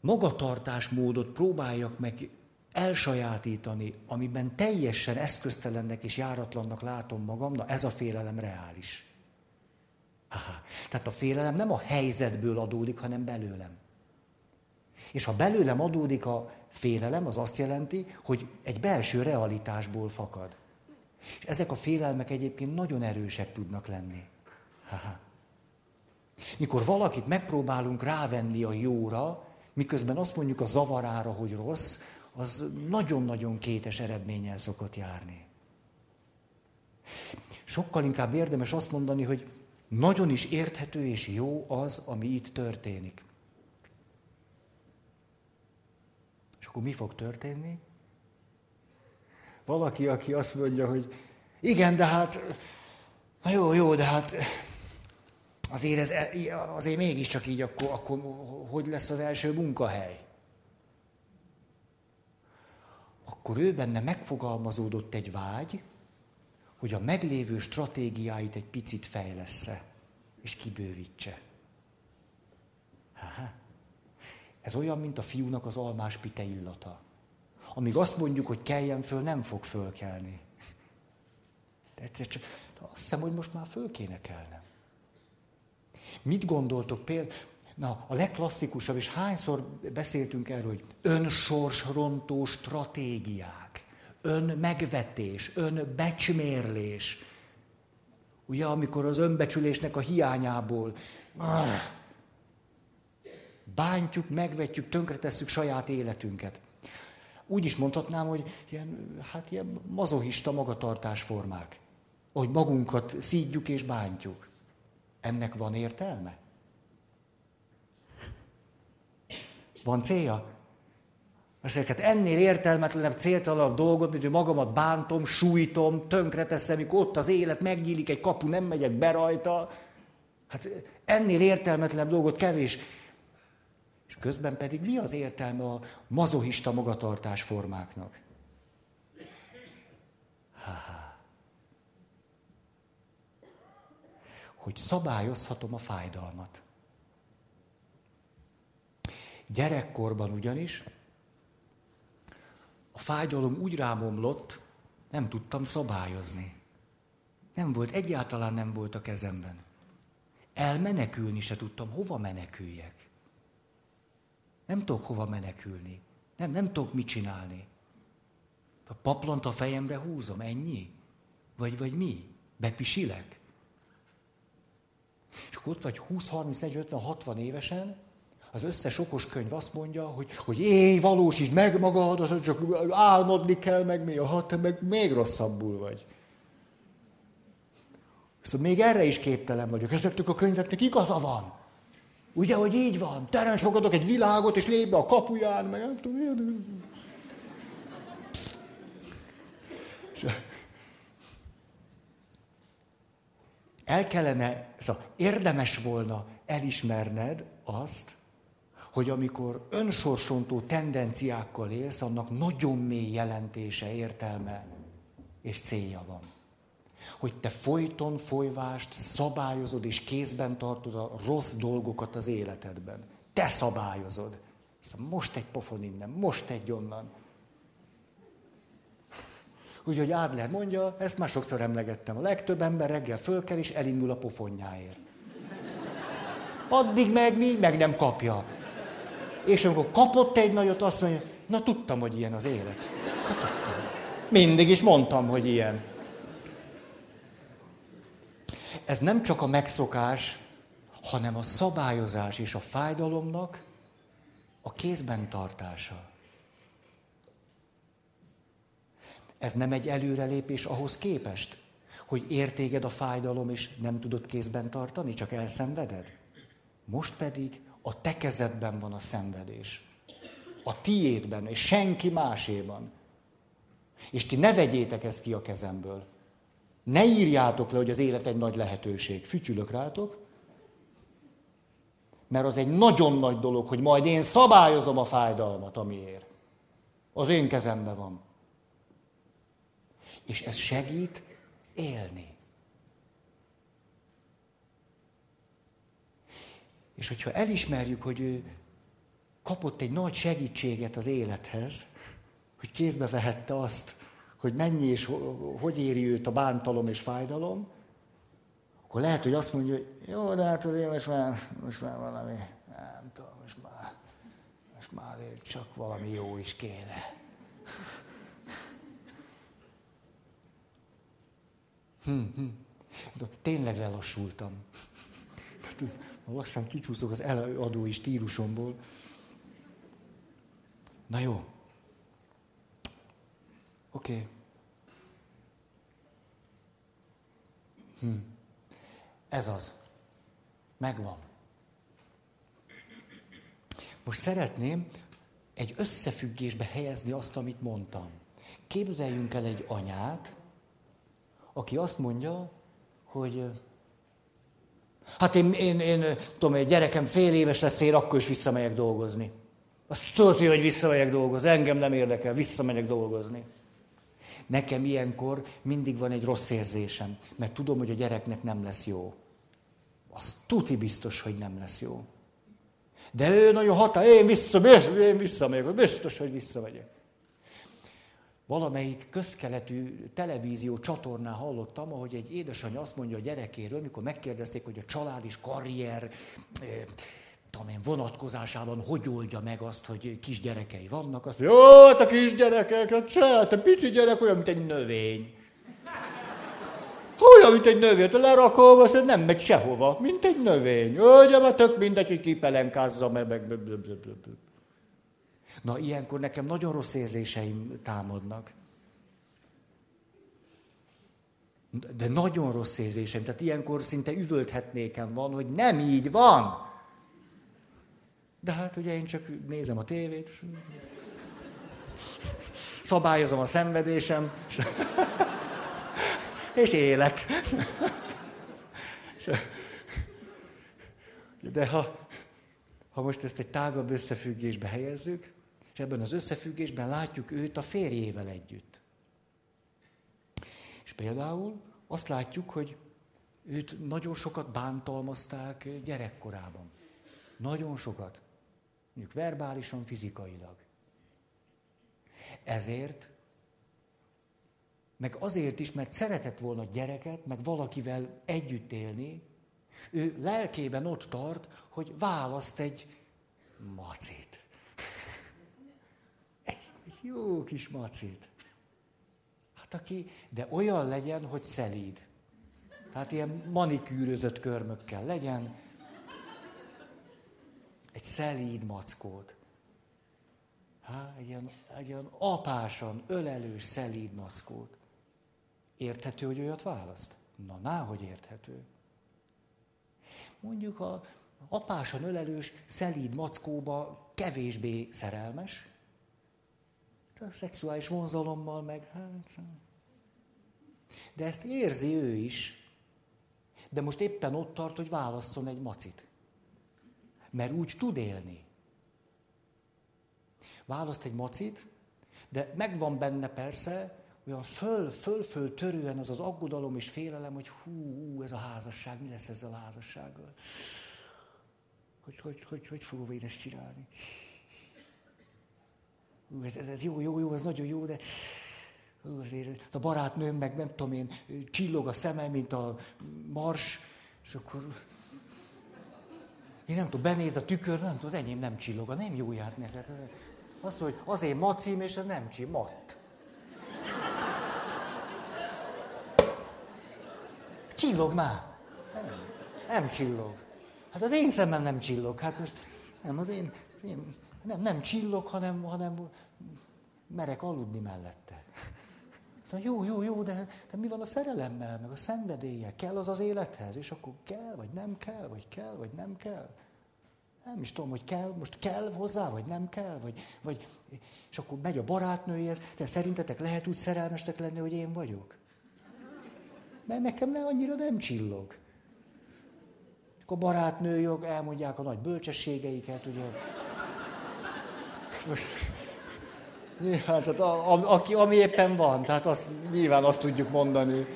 magatartásmódot próbáljak meg elsajátítani, amiben teljesen eszköztelennek és járatlannak látom magam, na ez a félelem reális. Aha. Tehát a félelem nem a helyzetből adódik, hanem belőlem. És ha belőlem adódik a félelem, az azt jelenti, hogy egy belső realitásból fakad. És ezek a félelmek egyébként nagyon erősek tudnak lenni. Aha. Mikor valakit megpróbálunk rávenni a jóra, miközben azt mondjuk a zavarára, hogy rossz, az nagyon-nagyon kétes eredménnyel szokott járni. Sokkal inkább érdemes azt mondani, hogy nagyon is érthető és jó az, ami itt történik. És akkor mi fog történni? Valaki, aki azt mondja, hogy igen, de hát, na jó, jó, de hát azért, ez, azért mégiscsak így, akkor, akkor hogy lesz az első munkahely? Akkor ő benne megfogalmazódott egy vágy, hogy a meglévő stratégiáit egy picit fejlesz és kibővítse. Ha-ha. Ez olyan, mint a fiúnak az almás pite illata. Amíg azt mondjuk, hogy keljen föl, nem fog fölkelni. De egyszer csak azt hiszem, hogy most már föl kéne kelnem. Mit gondoltok például? Na, a legklasszikusabb, és hányszor beszéltünk erről, hogy önsorsrontó stratégiák, önmegvetés, önbecsmérlés. Ugye, amikor az önbecsülésnek a hiányából ah, bántjuk, megvetjük, tönkretesszük saját életünket. Úgy is mondhatnám, hogy ilyen, hát ilyen mazohista magatartásformák. Hogy magunkat szídjuk és bántjuk. Ennek van értelme? Van célja? Azért ennél értelmetlenebb, céltalanabb dolgot, mint hogy magamat bántom, sújtom, tönkreteszem, amikor ott az élet megnyílik, egy kapu, nem megyek be rajta. Hát ennél értelmetlenebb dolgot kevés. És közben pedig mi az értelme a mazohista magatartás formáknak? Ha-ha. Hogy szabályozhatom a fájdalmat. Gyerekkorban ugyanis a fájdalom úgy rámomlott, nem tudtam szabályozni. Nem volt, egyáltalán nem volt a kezemben. Elmenekülni se tudtam, hova meneküljek. Nem tudok hova menekülni. Nem, nem tudok mit csinálni. A paplant a fejemre húzom, ennyi? Vagy, vagy mi? Bepisilek? És akkor ott vagy 20, 30, 40, 50, 60 évesen, az összes okos könyv azt mondja, hogy, hogy éj, valósítsd meg magad, az csak álmodni kell, meg mi, ha te meg még rosszabbul vagy. Szóval még erre is képtelen vagyok. Ezeknek a könyveknek igaza van. Ugye, hogy így van? Teremts magadok egy világot, és lép be a kapuján, meg nem tudom, ilyen. El kellene, szóval érdemes volna elismerned azt, hogy amikor önsorsontó tendenciákkal élsz, annak nagyon mély jelentése, értelme és célja van. Hogy te folyton folyvást szabályozod és kézben tartod a rossz dolgokat az életedben. Te szabályozod. Most egy pofon innen, most egy onnan. Úgyhogy Adler mondja, ezt már sokszor emlegettem, a legtöbb ember reggel fölkel és elindul a pofonjáért. Addig meg mi, meg nem kapja és amikor kapott egy nagyot, azt mondja, na tudtam, hogy ilyen az élet. Hát tudtam. Mindig is mondtam, hogy ilyen. Ez nem csak a megszokás, hanem a szabályozás és a fájdalomnak a kézben tartása. Ez nem egy előrelépés ahhoz képest, hogy értéged a fájdalom, és nem tudod kézben tartani, csak elszenveded. Most pedig a te kezedben van a szenvedés. A tiédben, és senki máséban. És ti ne vegyétek ezt ki a kezemből. Ne írjátok le, hogy az élet egy nagy lehetőség. Fütyülök rátok. Mert az egy nagyon nagy dolog, hogy majd én szabályozom a fájdalmat, amiért. Az én kezemben van. És ez segít élni. És hogyha elismerjük, hogy ő kapott egy nagy segítséget az élethez, hogy kézbe vehette azt, hogy mennyi és hogy éri őt a bántalom és fájdalom, akkor lehet, hogy azt mondja, hogy jó, de hát azért most már, most már valami, nem tudom, most már, most már csak valami jó is kéne. Hm, hm. Tényleg lelassultam lassan kicsúszok az eladói stílusomból. Na jó. Oké. Okay. Hm. Ez az. Megvan. Most szeretném egy összefüggésbe helyezni azt, amit mondtam. Képzeljünk el egy anyát, aki azt mondja, hogy Hát én, én, én tudom, egy gyerekem fél éves lesz, én akkor is visszamegyek dolgozni. Azt tudod, hogy visszamegyek dolgozni, engem nem érdekel, visszamegyek dolgozni. Nekem ilyenkor mindig van egy rossz érzésem, mert tudom, hogy a gyereknek nem lesz jó. Az tuti biztos, hogy nem lesz jó. De ő nagyon hatá, én, vissza, én visszamegyek, biztos, hogy visszamegyek. Valamelyik közkeletű televízió csatornán hallottam, ahogy egy édesanyja azt mondja a gyerekéről, mikor megkérdezték, hogy a család és karrier tudom én, vonatkozásában hogy oldja meg azt, hogy kisgyerekei vannak, azt mondja, jó, hát a kisgyerekek, hát se, hát a pici gyerek olyan, mint egy növény. Olyan, mint egy növény, hát lerakom, azt nem megy sehova, mint egy növény. Ugye, mert tök mindegy, hogy kipelenkázza, meg, meg, meg, meg, meg, meg. Na, ilyenkor nekem nagyon rossz érzéseim támadnak. De nagyon rossz érzéseim. Tehát ilyenkor szinte üvölthetnékem van, hogy nem így van. De hát ugye én csak nézem a tévét, szabályozom a szenvedésem, és élek. De ha, ha most ezt egy tágabb összefüggésbe helyezzük, és ebben az összefüggésben látjuk őt a férjével együtt. És például azt látjuk, hogy őt nagyon sokat bántalmazták gyerekkorában. Nagyon sokat. Mondjuk verbálisan, fizikailag. Ezért, meg azért is, mert szeretett volna gyereket, meg valakivel együtt élni, ő lelkében ott tart, hogy választ egy macit. Jó kis macit. Hát aki, de olyan legyen, hogy szelíd. Tehát ilyen manikűrözött körmökkel legyen, egy szelíd mackót. Há, egy, ilyen, egy ilyen apásan, ölelős, szelíd mackót. Érthető, hogy olyat választ? Na, náhogy érthető. Mondjuk a apásan ölelős, szelíd mackóba kevésbé szerelmes, a szexuális vonzalommal meg, hát... De ezt érzi ő is, de most éppen ott tart, hogy válasszon egy macit mert úgy tud élni. Választ egy macit, de megvan benne persze, olyan föl, föl, föl törően az az aggodalom és félelem, hogy hú, hú, ez a házasság, mi lesz ezzel a házassággal? Hogy, hogy, hogy, hogy fogom én ezt csinálni? Hú, ez, ez, ez jó, jó, jó, ez nagyon jó, de hú, azért a barátnőm meg nem tudom én, csillog a szeme, mint a mars, és akkor én nem tudom, benéz a tükör, nem tudom, az enyém nem csillog, nem jó ját neked. Azt mondja, hogy azért macim, és ez nem csi, matt. Csillog már. Nem, nem csillog. Hát az én szemem nem csillog. Hát most nem, az én, az én nem, nem csillog, hanem, hanem merek aludni mellette. Szóval jó, jó, jó, de, de mi van a szerelemmel, meg a szenvedélye? Kell az az élethez? És akkor kell, vagy nem kell, vagy kell, vagy nem kell? Nem is tudom, hogy kell, most kell hozzá, vagy nem kell, vagy, vagy és akkor megy a barátnőjéhez, de szerintetek lehet úgy szerelmestek lenni, hogy én vagyok? Mert nekem ne annyira nem csillog. Akkor a barátnőjog elmondják a nagy bölcsességeiket, ugye. Most, Nyilván, tehát a, a, aki, ami éppen van, tehát azt, nyilván azt tudjuk mondani.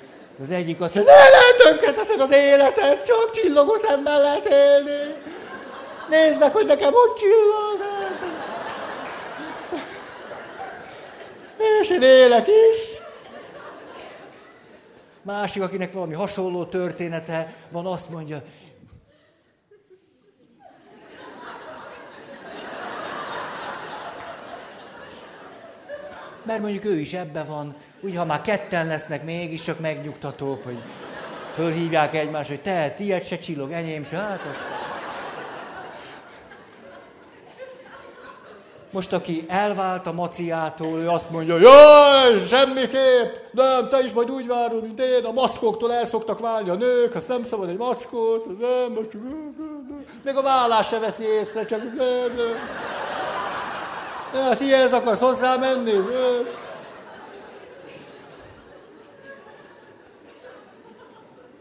Az egyik azt mondja, ne, ne, tönkre teszed az életet, csak csillogó szemmel lehet élni. Nézd meg, hogy nekem hogy csillog. És én élek is. Másik, akinek valami hasonló története van, azt mondja, mert mondjuk ő is ebbe van, úgy, ha már ketten lesznek, mégiscsak megnyugtatók, hogy fölhívják egymást, hogy te, tiéd se csillog, enyém se, hát Most, aki elvált a maciától, ő azt mondja, jaj, semmiképp, nem, te is majd úgy várod, mint én, a mackóktól el szoktak válni a nők, azt nem szabad egy mackót, nem, most csak... Még a vállás se veszi észre, csak nem, nem. Hát ilyenhez akarsz hozzá menni?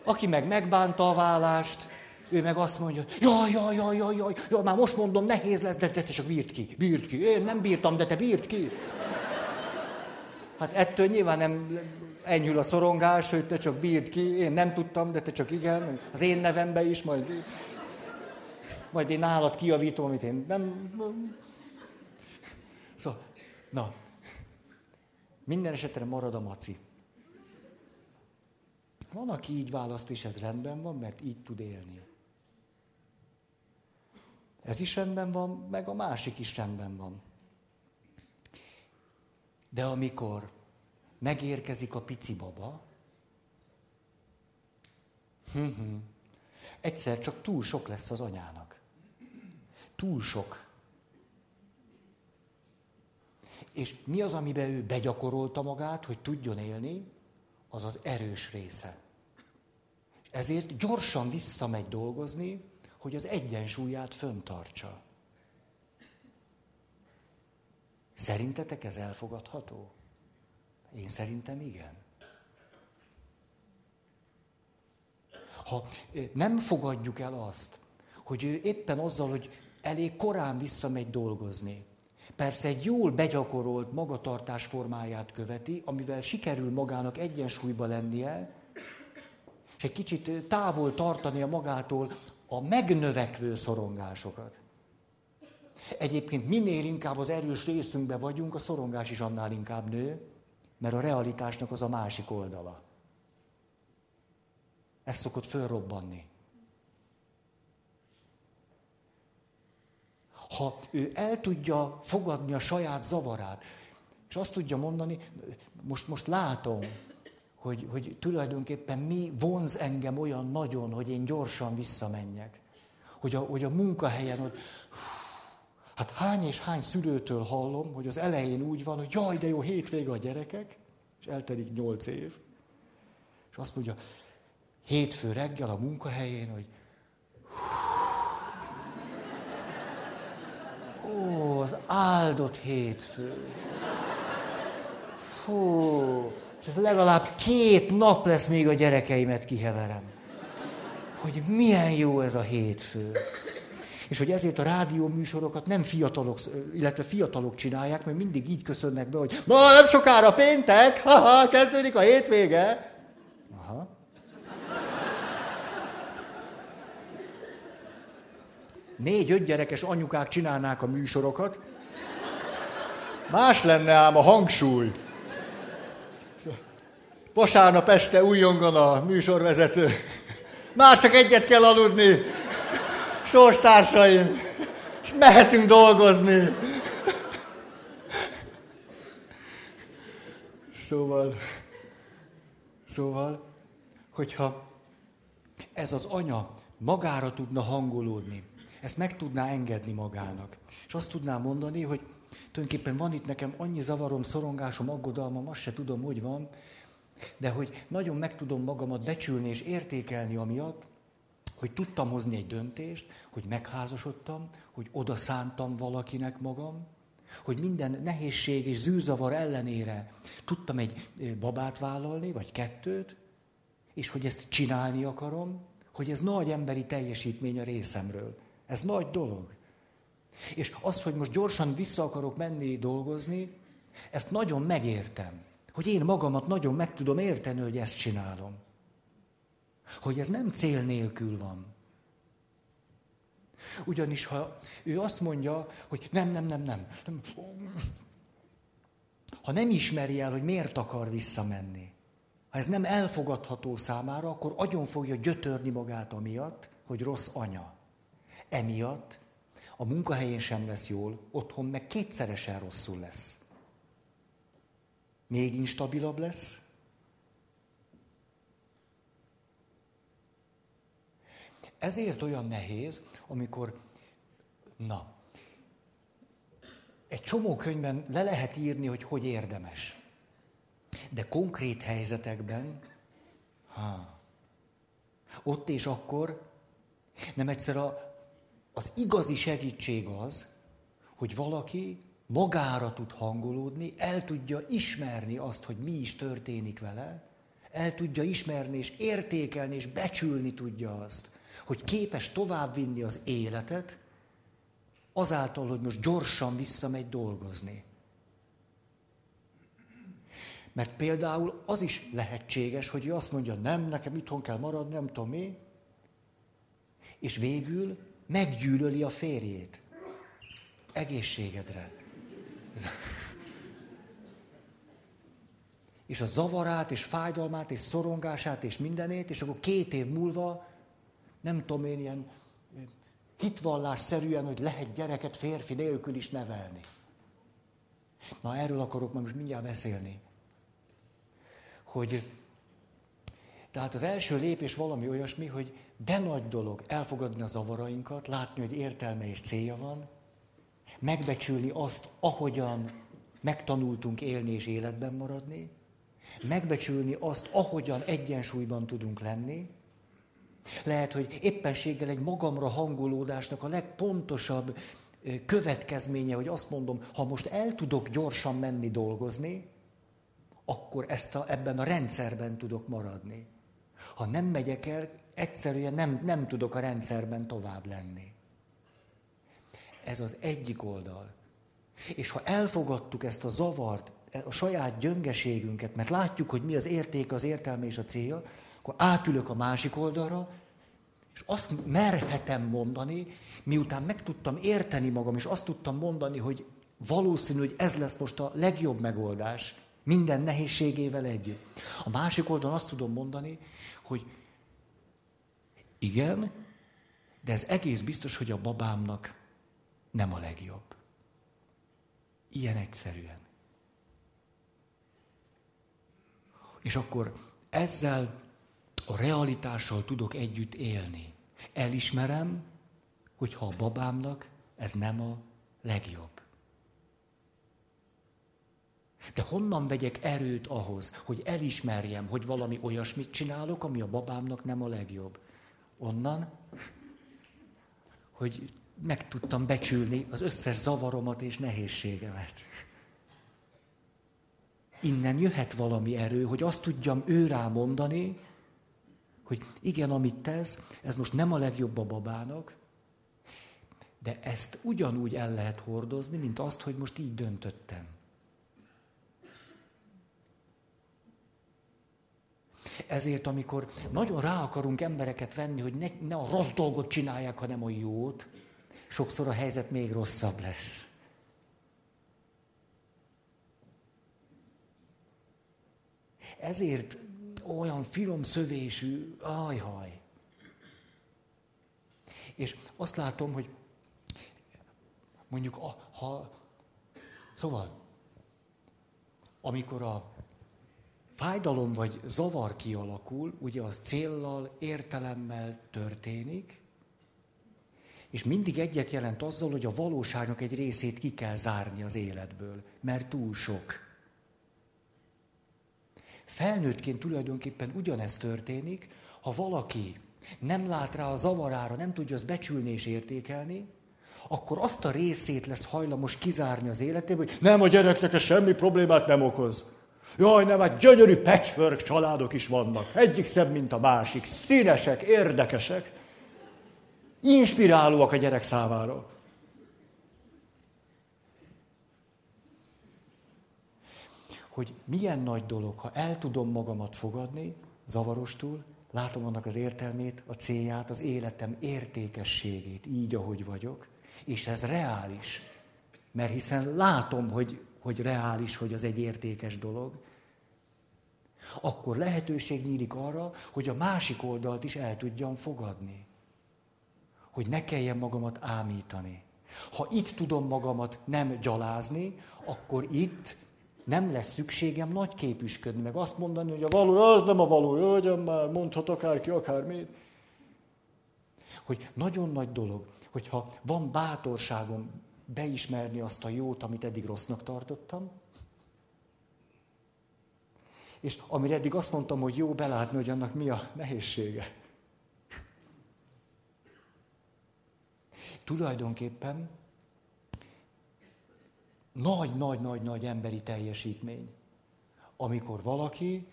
Aki meg megbánta a vállást, ő meg azt mondja, jaj, jaj, jaj, jaj, jaj, jaj, már most mondom, nehéz lesz, de te csak bírt ki, bírt ki. Én nem bírtam, de te bírt ki. Hát ettől nyilván nem enyhül a szorongás, hogy te csak bírt ki, én nem tudtam, de te csak igen, az én nevembe is, majd, majd én nálad kiavítom, amit én nem... Szóval, na, Minden esetre marad a maci. Van, aki így választ, és ez rendben van, mert így tud élni. Ez is rendben van, meg a másik is rendben van. De amikor megérkezik a pici baba, egyszer csak túl sok lesz az anyának. Túl sok. És mi az, amiben ő begyakorolta magát, hogy tudjon élni? Az az erős része. És ezért gyorsan visszamegy dolgozni, hogy az egyensúlyát föntartsa. Szerintetek ez elfogadható? Én szerintem igen. Ha nem fogadjuk el azt, hogy ő éppen azzal, hogy elég korán visszamegy dolgozni, persze egy jól begyakorolt magatartás formáját követi, amivel sikerül magának egyensúlyba lennie, és egy kicsit távol tartani a magától a megnövekvő szorongásokat. Egyébként minél inkább az erős részünkbe vagyunk, a szorongás is annál inkább nő, mert a realitásnak az a másik oldala. Ez szokott fölrobbanni. Ha ő el tudja fogadni a saját zavarát, és azt tudja mondani, most, most látom, hogy, hogy tulajdonképpen mi vonz engem olyan nagyon, hogy én gyorsan visszamenjek. Hogy a, hogy a munkahelyen ott, hát hány és hány szülőtől hallom, hogy az elején úgy van, hogy jaj, de jó, hétvége a gyerekek, és eltelik nyolc év. És azt mondja, hétfő reggel a munkahelyén, hogy ó, az áldott hétfő. Fú, és ez legalább két nap lesz még a gyerekeimet kiheverem. Hogy milyen jó ez a hétfő. És hogy ezért a rádió műsorokat nem fiatalok, illetve fiatalok csinálják, mert mindig így köszönnek be, hogy ma nem sokára péntek, haha, kezdődik a hétvége. Aha. Négy-öt gyerekes anyukák csinálnák a műsorokat. Más lenne ám a hangsúly. Vasárnap este újongan a műsorvezető. Már csak egyet kell aludni. Sorstársaim. És mehetünk dolgozni. Szóval, szóval, hogyha ez az anya magára tudna hangolódni, ezt meg tudná engedni magának, és azt tudná mondani, hogy tulajdonképpen van itt nekem annyi zavarom, szorongásom, aggodalmam, azt se tudom, hogy van, de hogy nagyon meg tudom magamat becsülni és értékelni amiatt, hogy tudtam hozni egy döntést, hogy megházasodtam, hogy odaszántam valakinek magam, hogy minden nehézség és zűrzavar ellenére tudtam egy babát vállalni, vagy kettőt, és hogy ezt csinálni akarom, hogy ez nagy emberi teljesítmény a részemről. Ez nagy dolog. És az, hogy most gyorsan vissza akarok menni dolgozni, ezt nagyon megértem. Hogy én magamat nagyon meg tudom érteni, hogy ezt csinálom. Hogy ez nem cél nélkül van. Ugyanis ha ő azt mondja, hogy nem, nem, nem, nem, nem. Ha nem ismeri el, hogy miért akar visszamenni, ha ez nem elfogadható számára, akkor agyon fogja gyötörni magát amiatt, hogy rossz anya. Emiatt a munkahelyén sem lesz jól, otthon meg kétszeresen rosszul lesz még instabilabb lesz. Ezért olyan nehéz, amikor, na, egy csomó könyvben le lehet írni, hogy hogy érdemes. De konkrét helyzetekben, ha, ott és akkor nem egyszer a, az igazi segítség az, hogy valaki magára tud hangolódni, el tudja ismerni azt, hogy mi is történik vele, el tudja ismerni és értékelni és becsülni tudja azt, hogy képes továbbvinni az életet, azáltal, hogy most gyorsan visszamegy dolgozni. Mert például az is lehetséges, hogy ő azt mondja, nem, nekem itthon kell maradni, nem tudom mi, és végül meggyűlöli a férjét. Egészségedre. és a zavarát, és fájdalmát, és szorongását, és mindenét, és akkor két év múlva, nem tudom én, ilyen hitvallásszerűen, hogy lehet gyereket férfi nélkül is nevelni. Na, erről akarok most mindjárt beszélni. Hogy tehát az első lépés valami olyasmi, hogy de nagy dolog elfogadni a zavarainkat, látni, hogy értelme és célja van, megbecsülni azt, ahogyan megtanultunk élni és életben maradni, megbecsülni azt, ahogyan egyensúlyban tudunk lenni. Lehet, hogy éppenséggel egy magamra hangolódásnak a legpontosabb következménye, hogy azt mondom, ha most el tudok gyorsan menni dolgozni, akkor ezt a, ebben a rendszerben tudok maradni. Ha nem megyek el, egyszerűen nem, nem tudok a rendszerben tovább lenni. Ez az egyik oldal. És ha elfogadtuk ezt a zavart, a saját gyöngeségünket, mert látjuk, hogy mi az érték, az értelme és a célja, akkor átülök a másik oldalra, és azt merhetem mondani, miután meg tudtam érteni magam, és azt tudtam mondani, hogy valószínű, hogy ez lesz most a legjobb megoldás, minden nehézségével együtt. A másik oldalon azt tudom mondani, hogy igen, de ez egész biztos, hogy a babámnak nem a legjobb. Ilyen egyszerűen. És akkor ezzel a realitással tudok együtt élni. Elismerem, hogy ha a babámnak ez nem a legjobb. De honnan vegyek erőt ahhoz, hogy elismerjem, hogy valami olyasmit csinálok, ami a babámnak nem a legjobb? Onnan, hogy meg tudtam becsülni az összes zavaromat és nehézségemet. Innen jöhet valami erő, hogy azt tudjam ő rá mondani, hogy igen, amit tesz, ez most nem a legjobb a babának, de ezt ugyanúgy el lehet hordozni, mint azt, hogy most így döntöttem. Ezért, amikor nagyon rá akarunk embereket venni, hogy ne, ne a rossz dolgot csinálják, hanem a jót, sokszor a helyzet még rosszabb lesz. Ezért olyan finom szövésű, ajhaj. És azt látom, hogy mondjuk, a, ha, szóval, amikor a fájdalom vagy zavar kialakul, ugye az céllal, értelemmel történik, és mindig egyet jelent azzal, hogy a valóságnak egy részét ki kell zárni az életből, mert túl sok. Felnőttként tulajdonképpen ugyanezt történik, ha valaki nem lát rá a zavarára, nem tudja azt becsülni és értékelni, akkor azt a részét lesz hajlamos kizárni az életéből, hogy nem a gyereknek ez semmi problémát nem okoz. Jaj, nem, hát gyönyörű patchwork családok is vannak. Egyik szebb, mint a másik. Színesek, érdekesek. Inspirálóak a gyerek számára. Hogy milyen nagy dolog, ha el tudom magamat fogadni, zavarostul, látom annak az értelmét, a célját, az életem értékességét, így, ahogy vagyok, és ez reális. Mert hiszen látom, hogy hogy reális, hogy az egy értékes dolog, akkor lehetőség nyílik arra, hogy a másik oldalt is el tudjam fogadni. Hogy ne kelljen magamat ámítani. Ha itt tudom magamat nem gyalázni, akkor itt nem lesz szükségem nagy képüsködni, meg azt mondani, hogy a való az nem a való, hölgyem már, mondhat akárki akármit. Hogy nagyon nagy dolog, hogyha van bátorságom beismerni azt a jót, amit eddig rossznak tartottam, és amire eddig azt mondtam, hogy jó belátni, hogy annak mi a nehézsége. Tulajdonképpen nagy-nagy-nagy-nagy emberi teljesítmény, amikor valaki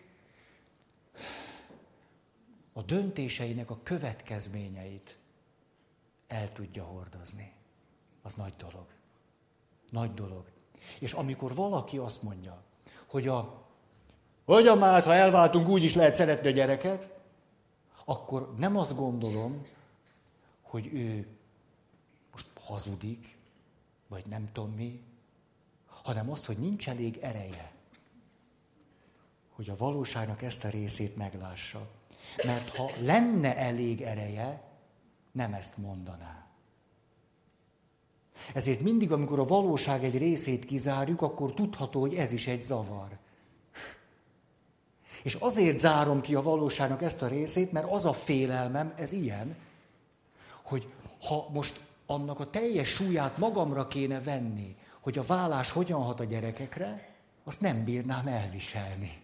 a döntéseinek a következményeit el tudja hordozni az nagy dolog. Nagy dolog. És amikor valaki azt mondja, hogy a hogy már, ha elváltunk, úgy is lehet szeretni a gyereket, akkor nem azt gondolom, hogy ő most hazudik, vagy nem tudom mi, hanem azt, hogy nincs elég ereje. hogy a valóságnak ezt a részét meglássa. Mert ha lenne elég ereje, nem ezt mondaná. Ezért mindig, amikor a valóság egy részét kizárjuk, akkor tudható, hogy ez is egy zavar. És azért zárom ki a valóságnak ezt a részét, mert az a félelmem, ez ilyen, hogy ha most annak a teljes súlyát magamra kéne venni, hogy a vállás hogyan hat a gyerekekre, azt nem bírnám elviselni.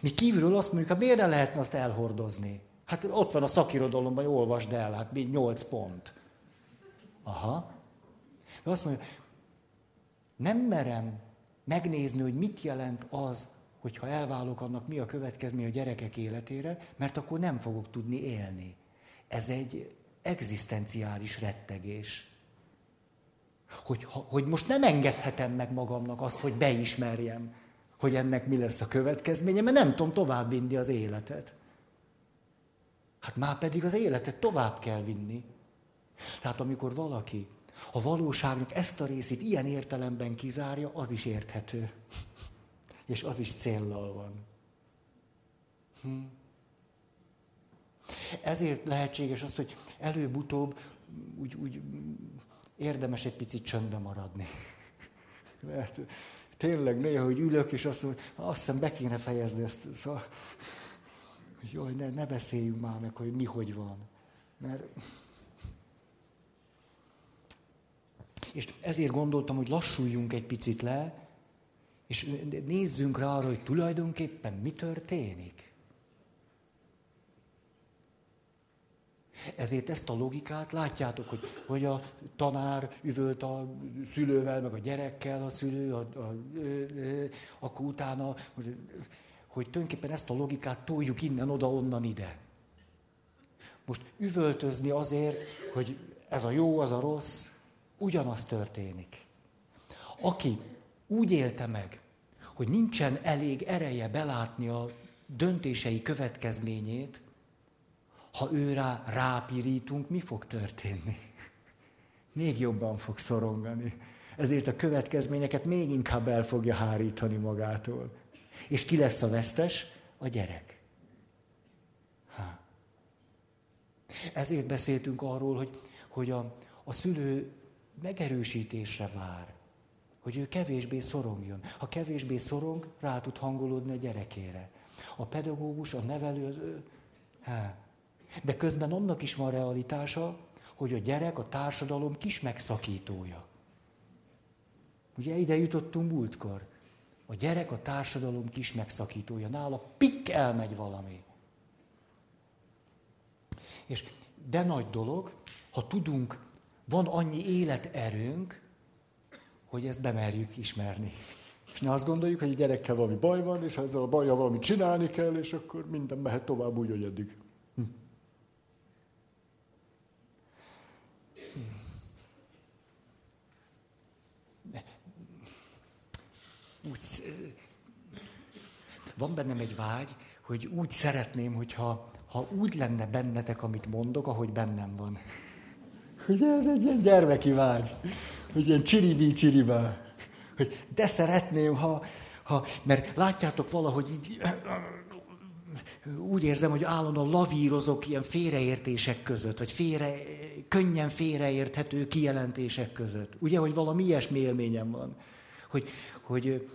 Mi kívülről azt mondjuk, hát miért ne lehetne azt elhordozni? Hát ott van a szakirodalomban, hogy olvasd el, hát mi nyolc pont. Aha. De azt mondja, nem merem megnézni, hogy mit jelent az, hogyha elválok, annak mi a következmény a gyerekek életére, mert akkor nem fogok tudni élni. Ez egy egzisztenciális rettegés. Hogy, hogy most nem engedhetem meg magamnak azt, hogy beismerjem, hogy ennek mi lesz a következménye, mert nem tudom tovább vinni az életet. Hát már pedig az életet tovább kell vinni. Tehát amikor valaki a valóságnak ezt a részét ilyen értelemben kizárja, az is érthető. És az is céllal van. Hm. Ezért lehetséges az, hogy előbb-utóbb úgy, úgy érdemes egy picit csöndbe maradni. Mert tényleg néha, hogy ülök, és azt mondom, azt hiszem be kéne fejezni ezt. Szóval, hogy jaj, ne, ne beszéljünk már meg, hogy mi hogy van. Mert... És ezért gondoltam, hogy lassuljunk egy picit le, és nézzünk rá arra, hogy tulajdonképpen mi történik. Ezért ezt a logikát látjátok, hogy, hogy a tanár üvölt a szülővel, meg a gyerekkel, a szülő, a, a, a, akkor utána, hogy, hogy tulajdonképpen ezt a logikát toljuk innen, oda, onnan, ide. Most üvöltözni azért, hogy ez a jó, az a rossz, ugyanaz történik. Aki úgy élte meg, hogy nincsen elég ereje belátni a döntései következményét, ha ő rá rápirítunk, mi fog történni? Még jobban fog szorongani. Ezért a következményeket még inkább el fogja hárítani magától. És ki lesz a vesztes? A gyerek. Ha. Ezért beszéltünk arról, hogy, hogy a, a szülő megerősítésre vár, hogy ő kevésbé szorongjon. Ha kevésbé szorong, rá tud hangolódni a gyerekére. A pedagógus, a nevelő, az, ha. de közben annak is van realitása, hogy a gyerek a társadalom kis megszakítója. Ugye ide jutottunk múltkor. A gyerek a társadalom kis megszakítója. Nála pikk elmegy valami. És de nagy dolog, ha tudunk, van annyi életerőnk, hogy ezt bemerjük ismerni. És ne azt gondoljuk, hogy a gyerekkel valami baj van, és ezzel a bajjal valamit csinálni kell, és akkor minden mehet tovább úgy, hogy eddig. Hm. Úgy, van bennem egy vágy, hogy úgy szeretném, hogyha ha úgy lenne bennetek, amit mondok, ahogy bennem van. Ugye ez egy ilyen gyermeki vágy, hogy ilyen csiribí csiribá. Hogy de szeretném, ha, ha, mert látjátok valahogy így, úgy érzem, hogy állandóan lavírozok ilyen félreértések között, vagy félre, könnyen félreérthető kijelentések között. Ugye, hogy valami ilyesmi élményem van. Hogy, hogy,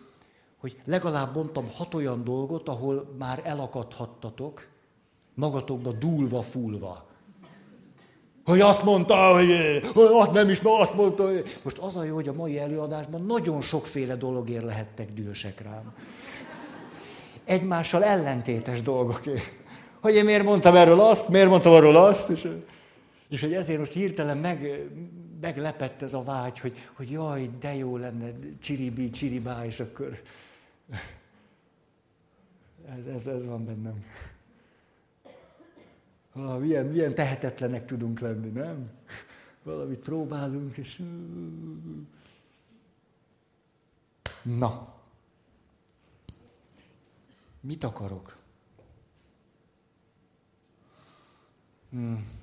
hogy legalább mondtam hat olyan dolgot, ahol már elakadhattatok, magatokba dúlva, fulva. Hogy azt mondta, hogy, hogy azt nem is, azt mondta. Hogy... Most az a jó, hogy a mai előadásban nagyon sokféle dologért lehettek dühösek rám. Egymással ellentétes dolgok. Hogy én miért mondtam erről azt, miért mondtam arról azt, és, és hogy ezért most hirtelen meg, meglepett ez a vágy, hogy, hogy jaj, de jó lenne, csiribi, csiribá, és akkor ez, ez, ez van bennem. Ah, milyen, milyen tehetetlenek tudunk lenni, nem? Valamit próbálunk, és... Na. Mit akarok? Hmm.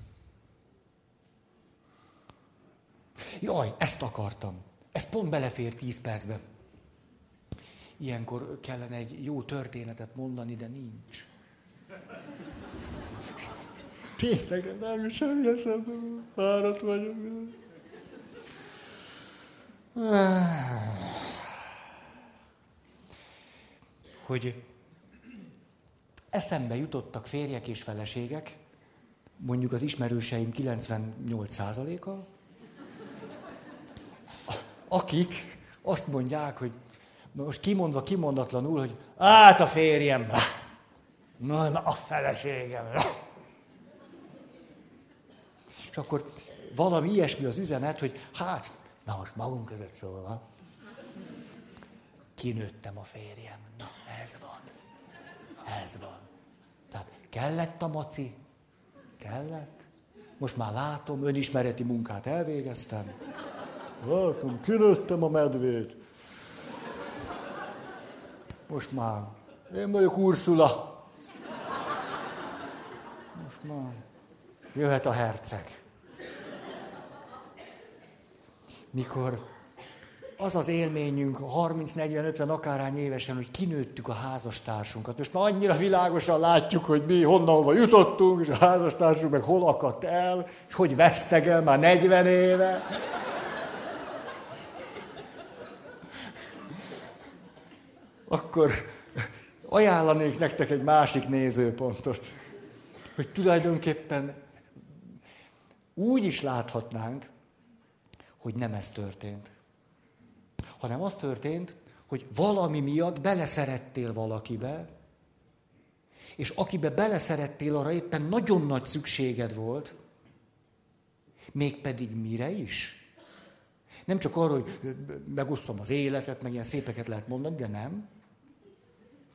Jaj, ezt akartam. Ez pont belefér tíz percbe. ilyenkor kellene egy jó történetet mondani, de nincs. Tényleg nem is semmi eszembe, fáradt vagyok. Hogy eszembe jutottak férjek és feleségek, mondjuk az ismerőseim 98%-a, akik azt mondják, hogy most kimondva kimondatlanul, hogy át a férjem, <laughs> na, a feleségem. <laughs> És akkor valami ilyesmi az üzenet, hogy hát, na most magunk között szólva, kinőttem a férjem. Na, ez van. Ez van. Tehát kellett a maci? Kellett? Most már látom, önismereti munkát elvégeztem. Látom, kinőttem a medvét. Most már. Én vagyok Ursula. Most már. Jöhet a herceg. Mikor az az élményünk 30-40-50 akárhány évesen, hogy kinőttük a házastársunkat. Most már annyira világosan látjuk, hogy mi honnan jutottunk, és a házastársunk meg hol akadt el, és hogy vesztegel már 40 éve. Akkor ajánlanék nektek egy másik nézőpontot, hogy tulajdonképpen úgy is láthatnánk, hogy nem ez történt hanem az történt, hogy valami miatt beleszerettél valakibe, és akibe beleszerettél, arra éppen nagyon nagy szükséged volt, mégpedig mire is? Nem csak arra, hogy megosztom az életet, meg ilyen szépeket lehet mondani, de nem.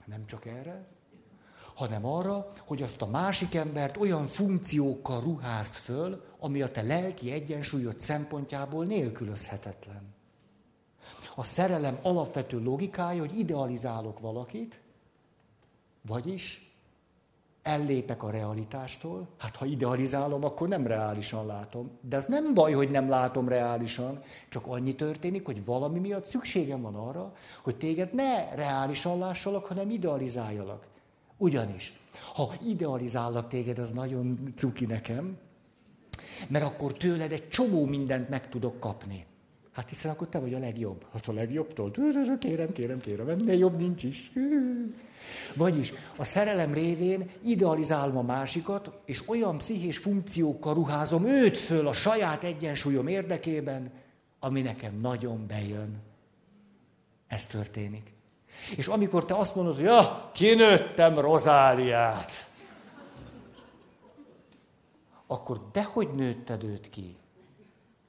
Nem csak erre, hanem arra, hogy azt a másik embert olyan funkciókkal ruházt föl, ami a te lelki egyensúlyod szempontjából nélkülözhetetlen. A szerelem alapvető logikája, hogy idealizálok valakit, vagyis ellépek a realitástól. Hát ha idealizálom, akkor nem reálisan látom. De ez nem baj, hogy nem látom reálisan, csak annyi történik, hogy valami miatt szükségem van arra, hogy téged ne reálisan lássalak, hanem idealizáljalak. Ugyanis, ha idealizállak téged, az nagyon cuki nekem, mert akkor tőled egy csomó mindent meg tudok kapni. Hát hiszen akkor te vagy a legjobb. Hát a legjobbtól. Kérem, kérem, kérem, ennél jobb nincs is. Vagyis a szerelem révén idealizálom a másikat, és olyan pszichés funkciókkal ruházom őt föl a saját egyensúlyom érdekében, ami nekem nagyon bejön. Ez történik. És amikor te azt mondod, hogy ja, kinőttem Rozáliát, akkor dehogy nőtted őt ki?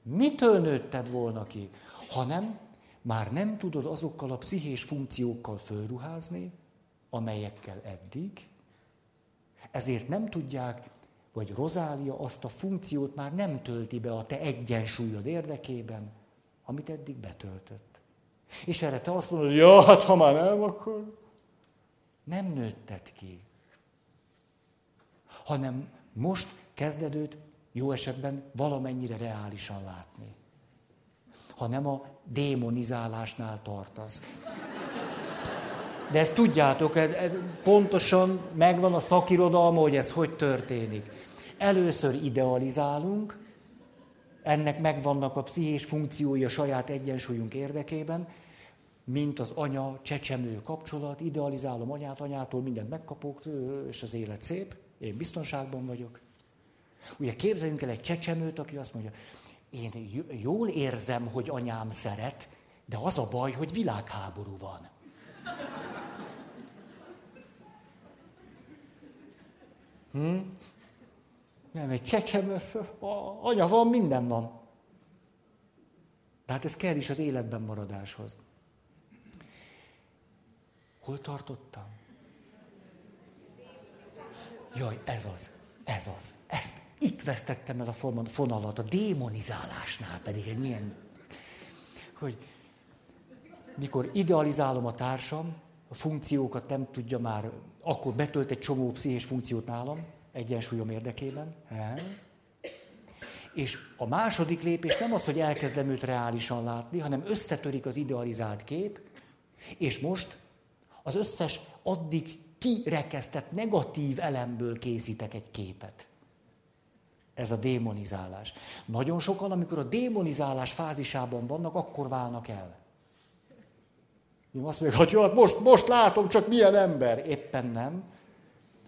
Mitől nőtted volna ki? Hanem már nem tudod azokkal a pszichés funkciókkal fölruházni, amelyekkel eddig, ezért nem tudják, vagy Rozália azt a funkciót már nem tölti be a te egyensúlyod érdekében, amit eddig betöltött. És erre te azt mondod, hogy ja, hát ha már nem, akkor nem nőtted ki. Hanem most kezded őt jó esetben valamennyire reálisan látni. Ha nem a démonizálásnál tartasz. De ezt tudjátok, ez, ez pontosan megvan a szakirodalma, hogy ez hogy történik. Először idealizálunk, ennek megvannak a pszichés funkciói a saját egyensúlyunk érdekében, mint az anya csecsemő kapcsolat, idealizálom anyát, anyától mindent megkapok, és az élet szép, én biztonságban vagyok. Ugye képzeljünk el egy csecsemőt, aki azt mondja, én jól érzem, hogy anyám szeret, de az a baj, hogy világháború van. Hm? Nem, egy csecsemő, anya van, minden van. De hát ez kell is az életben maradáshoz. Hol tartottam? Jaj, ez az, ez az, ezt itt vesztettem el a fonalat, a démonizálásnál pedig egy milyen... Hogy mikor idealizálom a társam, a funkciókat nem tudja már, akkor betölt egy csomó pszichés funkciót nálam, egyensúlyom érdekében. He? És a második lépés nem az, hogy elkezdem őt reálisan látni, hanem összetörik az idealizált kép, és most az összes addig kirekesztett negatív elemből készítek egy képet. Ez a démonizálás. Nagyon sokan, amikor a démonizálás fázisában vannak, akkor válnak el. Mi azt mondjuk, hogy jó, hát most, most látom, csak milyen ember. Éppen nem.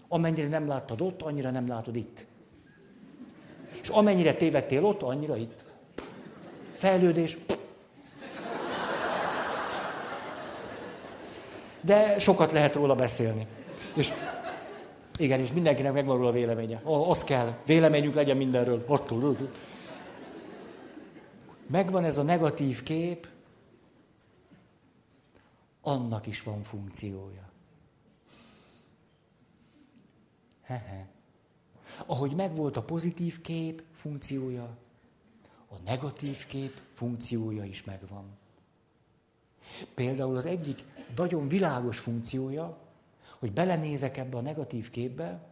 Amennyire nem láttad ott, annyira nem látod itt. És amennyire tévedtél ott, annyira itt. Fejlődés. De sokat lehet róla beszélni. És igen, és mindenkinek megvan róla véleménye. Az kell. Véleményünk legyen mindenről. Attól. Megvan ez a negatív kép, annak is van funkciója. Hehe. Ahogy megvolt a pozitív kép funkciója, a negatív kép funkciója is megvan. Például az egyik nagyon világos funkciója, hogy belenézek ebbe a negatív képbe,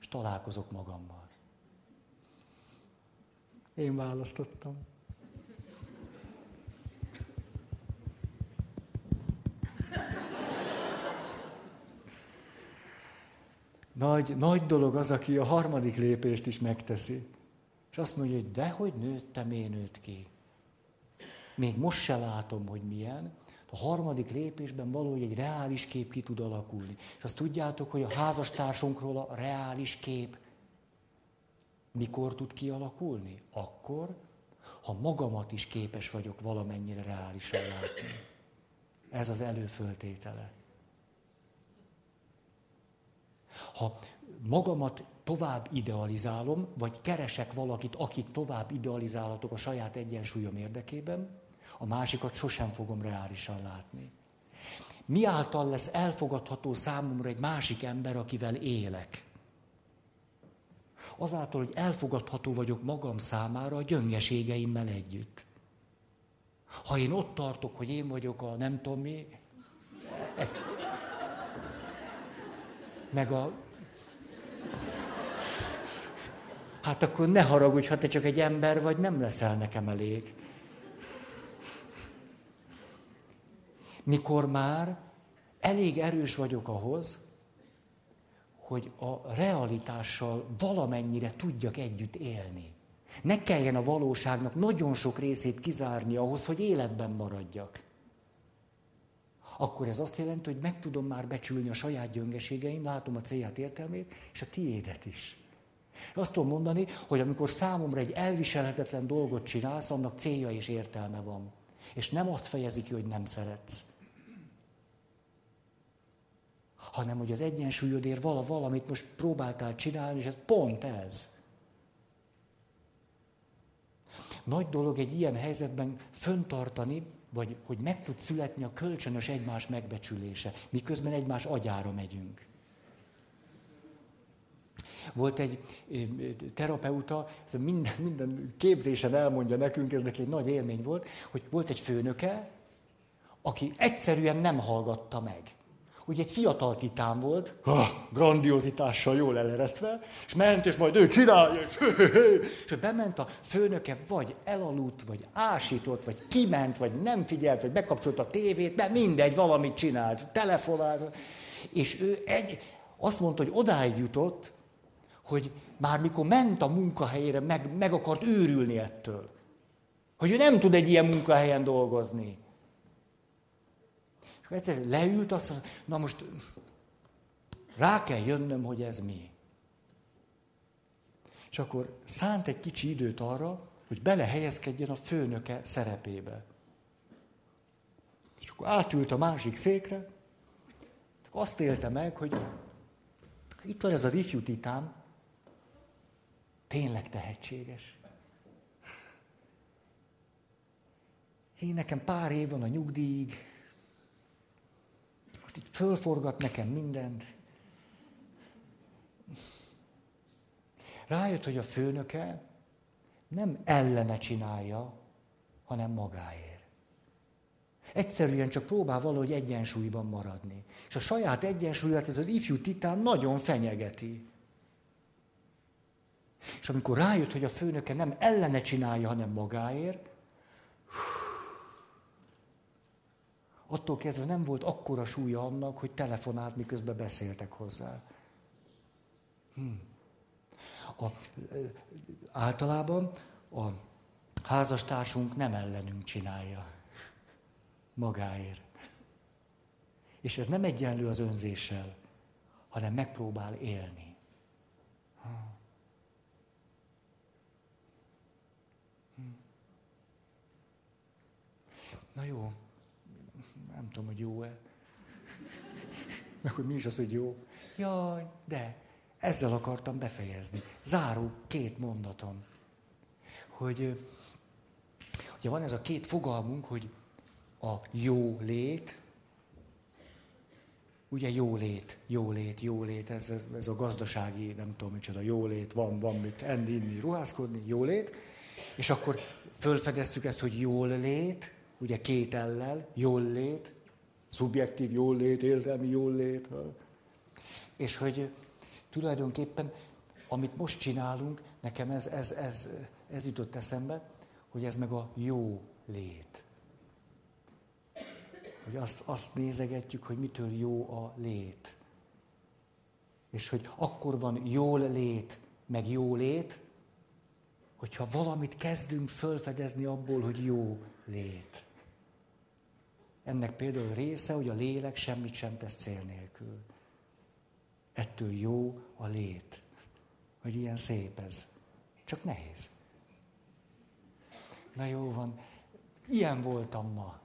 és találkozok magammal. Én választottam. Nagy, nagy dolog az, aki a harmadik lépést is megteszi. És azt mondja, hogy dehogy nőttem, én nőtt ki. Még most se látom, hogy milyen. A harmadik lépésben valahogy egy reális kép ki tud alakulni. És azt tudjátok, hogy a házastársunkról a reális kép mikor tud kialakulni? Akkor, ha magamat is képes vagyok valamennyire reálisan látni. Ez az előföltétele. Ha magamat tovább idealizálom, vagy keresek valakit, akit tovább idealizálhatok a saját egyensúlyom érdekében, a másikat sosem fogom reálisan látni. Mi által lesz elfogadható számomra egy másik ember, akivel élek? Azáltal, hogy elfogadható vagyok magam számára a gyöngeségeimmel együtt. Ha én ott tartok, hogy én vagyok a nem tudom mi, ez, meg a... Hát akkor ne haragudj, ha te csak egy ember vagy, nem leszel nekem elég. Mikor már elég erős vagyok ahhoz, hogy a realitással valamennyire tudjak együtt élni. Ne kelljen a valóságnak nagyon sok részét kizárni ahhoz, hogy életben maradjak akkor ez azt jelenti, hogy meg tudom már becsülni a saját gyöngeségeim, látom a célját, értelmét, és a tiédet is. Azt tudom mondani, hogy amikor számomra egy elviselhetetlen dolgot csinálsz, annak célja és értelme van. És nem azt fejezi ki, hogy nem szeretsz. Hanem, hogy az egyensúlyodért vala valamit most próbáltál csinálni, és ez pont ez. Nagy dolog egy ilyen helyzetben föntartani, vagy hogy meg tud születni a kölcsönös egymás megbecsülése, miközben egymás agyára megyünk. Volt egy terapeuta, ez minden, minden képzésen elmondja nekünk, ez neki egy nagy élmény volt, hogy volt egy főnöke, aki egyszerűen nem hallgatta meg. Ugye egy fiatal titán volt, ha, grandiozitással jól eleresztve, és ment, és majd ő csinálja, és, és bement a főnöke, vagy elaludt, vagy ásított, vagy kiment, vagy nem figyelt, vagy bekapcsolt a tévét, de mindegy, valamit csinált, telefonált. És ő egy, azt mondta, hogy odáig jutott, hogy már mikor ment a munkahelyére, meg, meg akart őrülni ettől. Hogy ő nem tud egy ilyen munkahelyen dolgozni egyszer leült, azt mondta, na most rá kell jönnöm, hogy ez mi. És akkor szánt egy kicsi időt arra, hogy belehelyezkedjen a főnöke szerepébe. És akkor átült a másik székre, azt élte meg, hogy itt van ez az ifjú titán, tényleg tehetséges. Én nekem pár év van a nyugdíjig, itt fölforgat nekem mindent. Rájött, hogy a főnöke nem ellene csinálja, hanem magáért. Egyszerűen csak próbál valahogy egyensúlyban maradni. És a saját egyensúlyát ez az ifjú titán nagyon fenyegeti. És amikor rájött, hogy a főnöke nem ellene csinálja, hanem magáért, Attól kezdve nem volt akkora súlya annak, hogy telefonált, miközben beszéltek hozzá. Hm. A, általában a házastársunk nem ellenünk csinálja. Magáért. És ez nem egyenlő az önzéssel, hanem megpróbál élni. Hm. Na jó, nem tudom, hogy jó-e. Meg hogy mi is az, hogy jó. Jaj, de ezzel akartam befejezni. Záró két mondatom. Hogy ugye van ez a két fogalmunk, hogy a jó lét, ugye jólét, jólét, jólét, ez, ez a gazdasági, nem tudom micsoda, jólét, van, van mit enni, inni, ruházkodni, jólét, és akkor fölfedeztük ezt, hogy jól lét, ugye két ellel, jól lét, szubjektív jól lét, érzelmi jól lét, és hogy tulajdonképpen, amit most csinálunk, nekem ez, ez, ez, ez jutott eszembe, hogy ez meg a jó lét. Hogy azt, azt nézegetjük, hogy mitől jó a lét. És hogy akkor van jól lét, meg jó lét, hogyha valamit kezdünk fölfedezni abból, hogy jó lét. Ennek például része, hogy a lélek semmit sem tesz cél nélkül. Ettől jó a lét. Hogy ilyen szép ez. Csak nehéz. Na jó van. Ilyen voltam ma.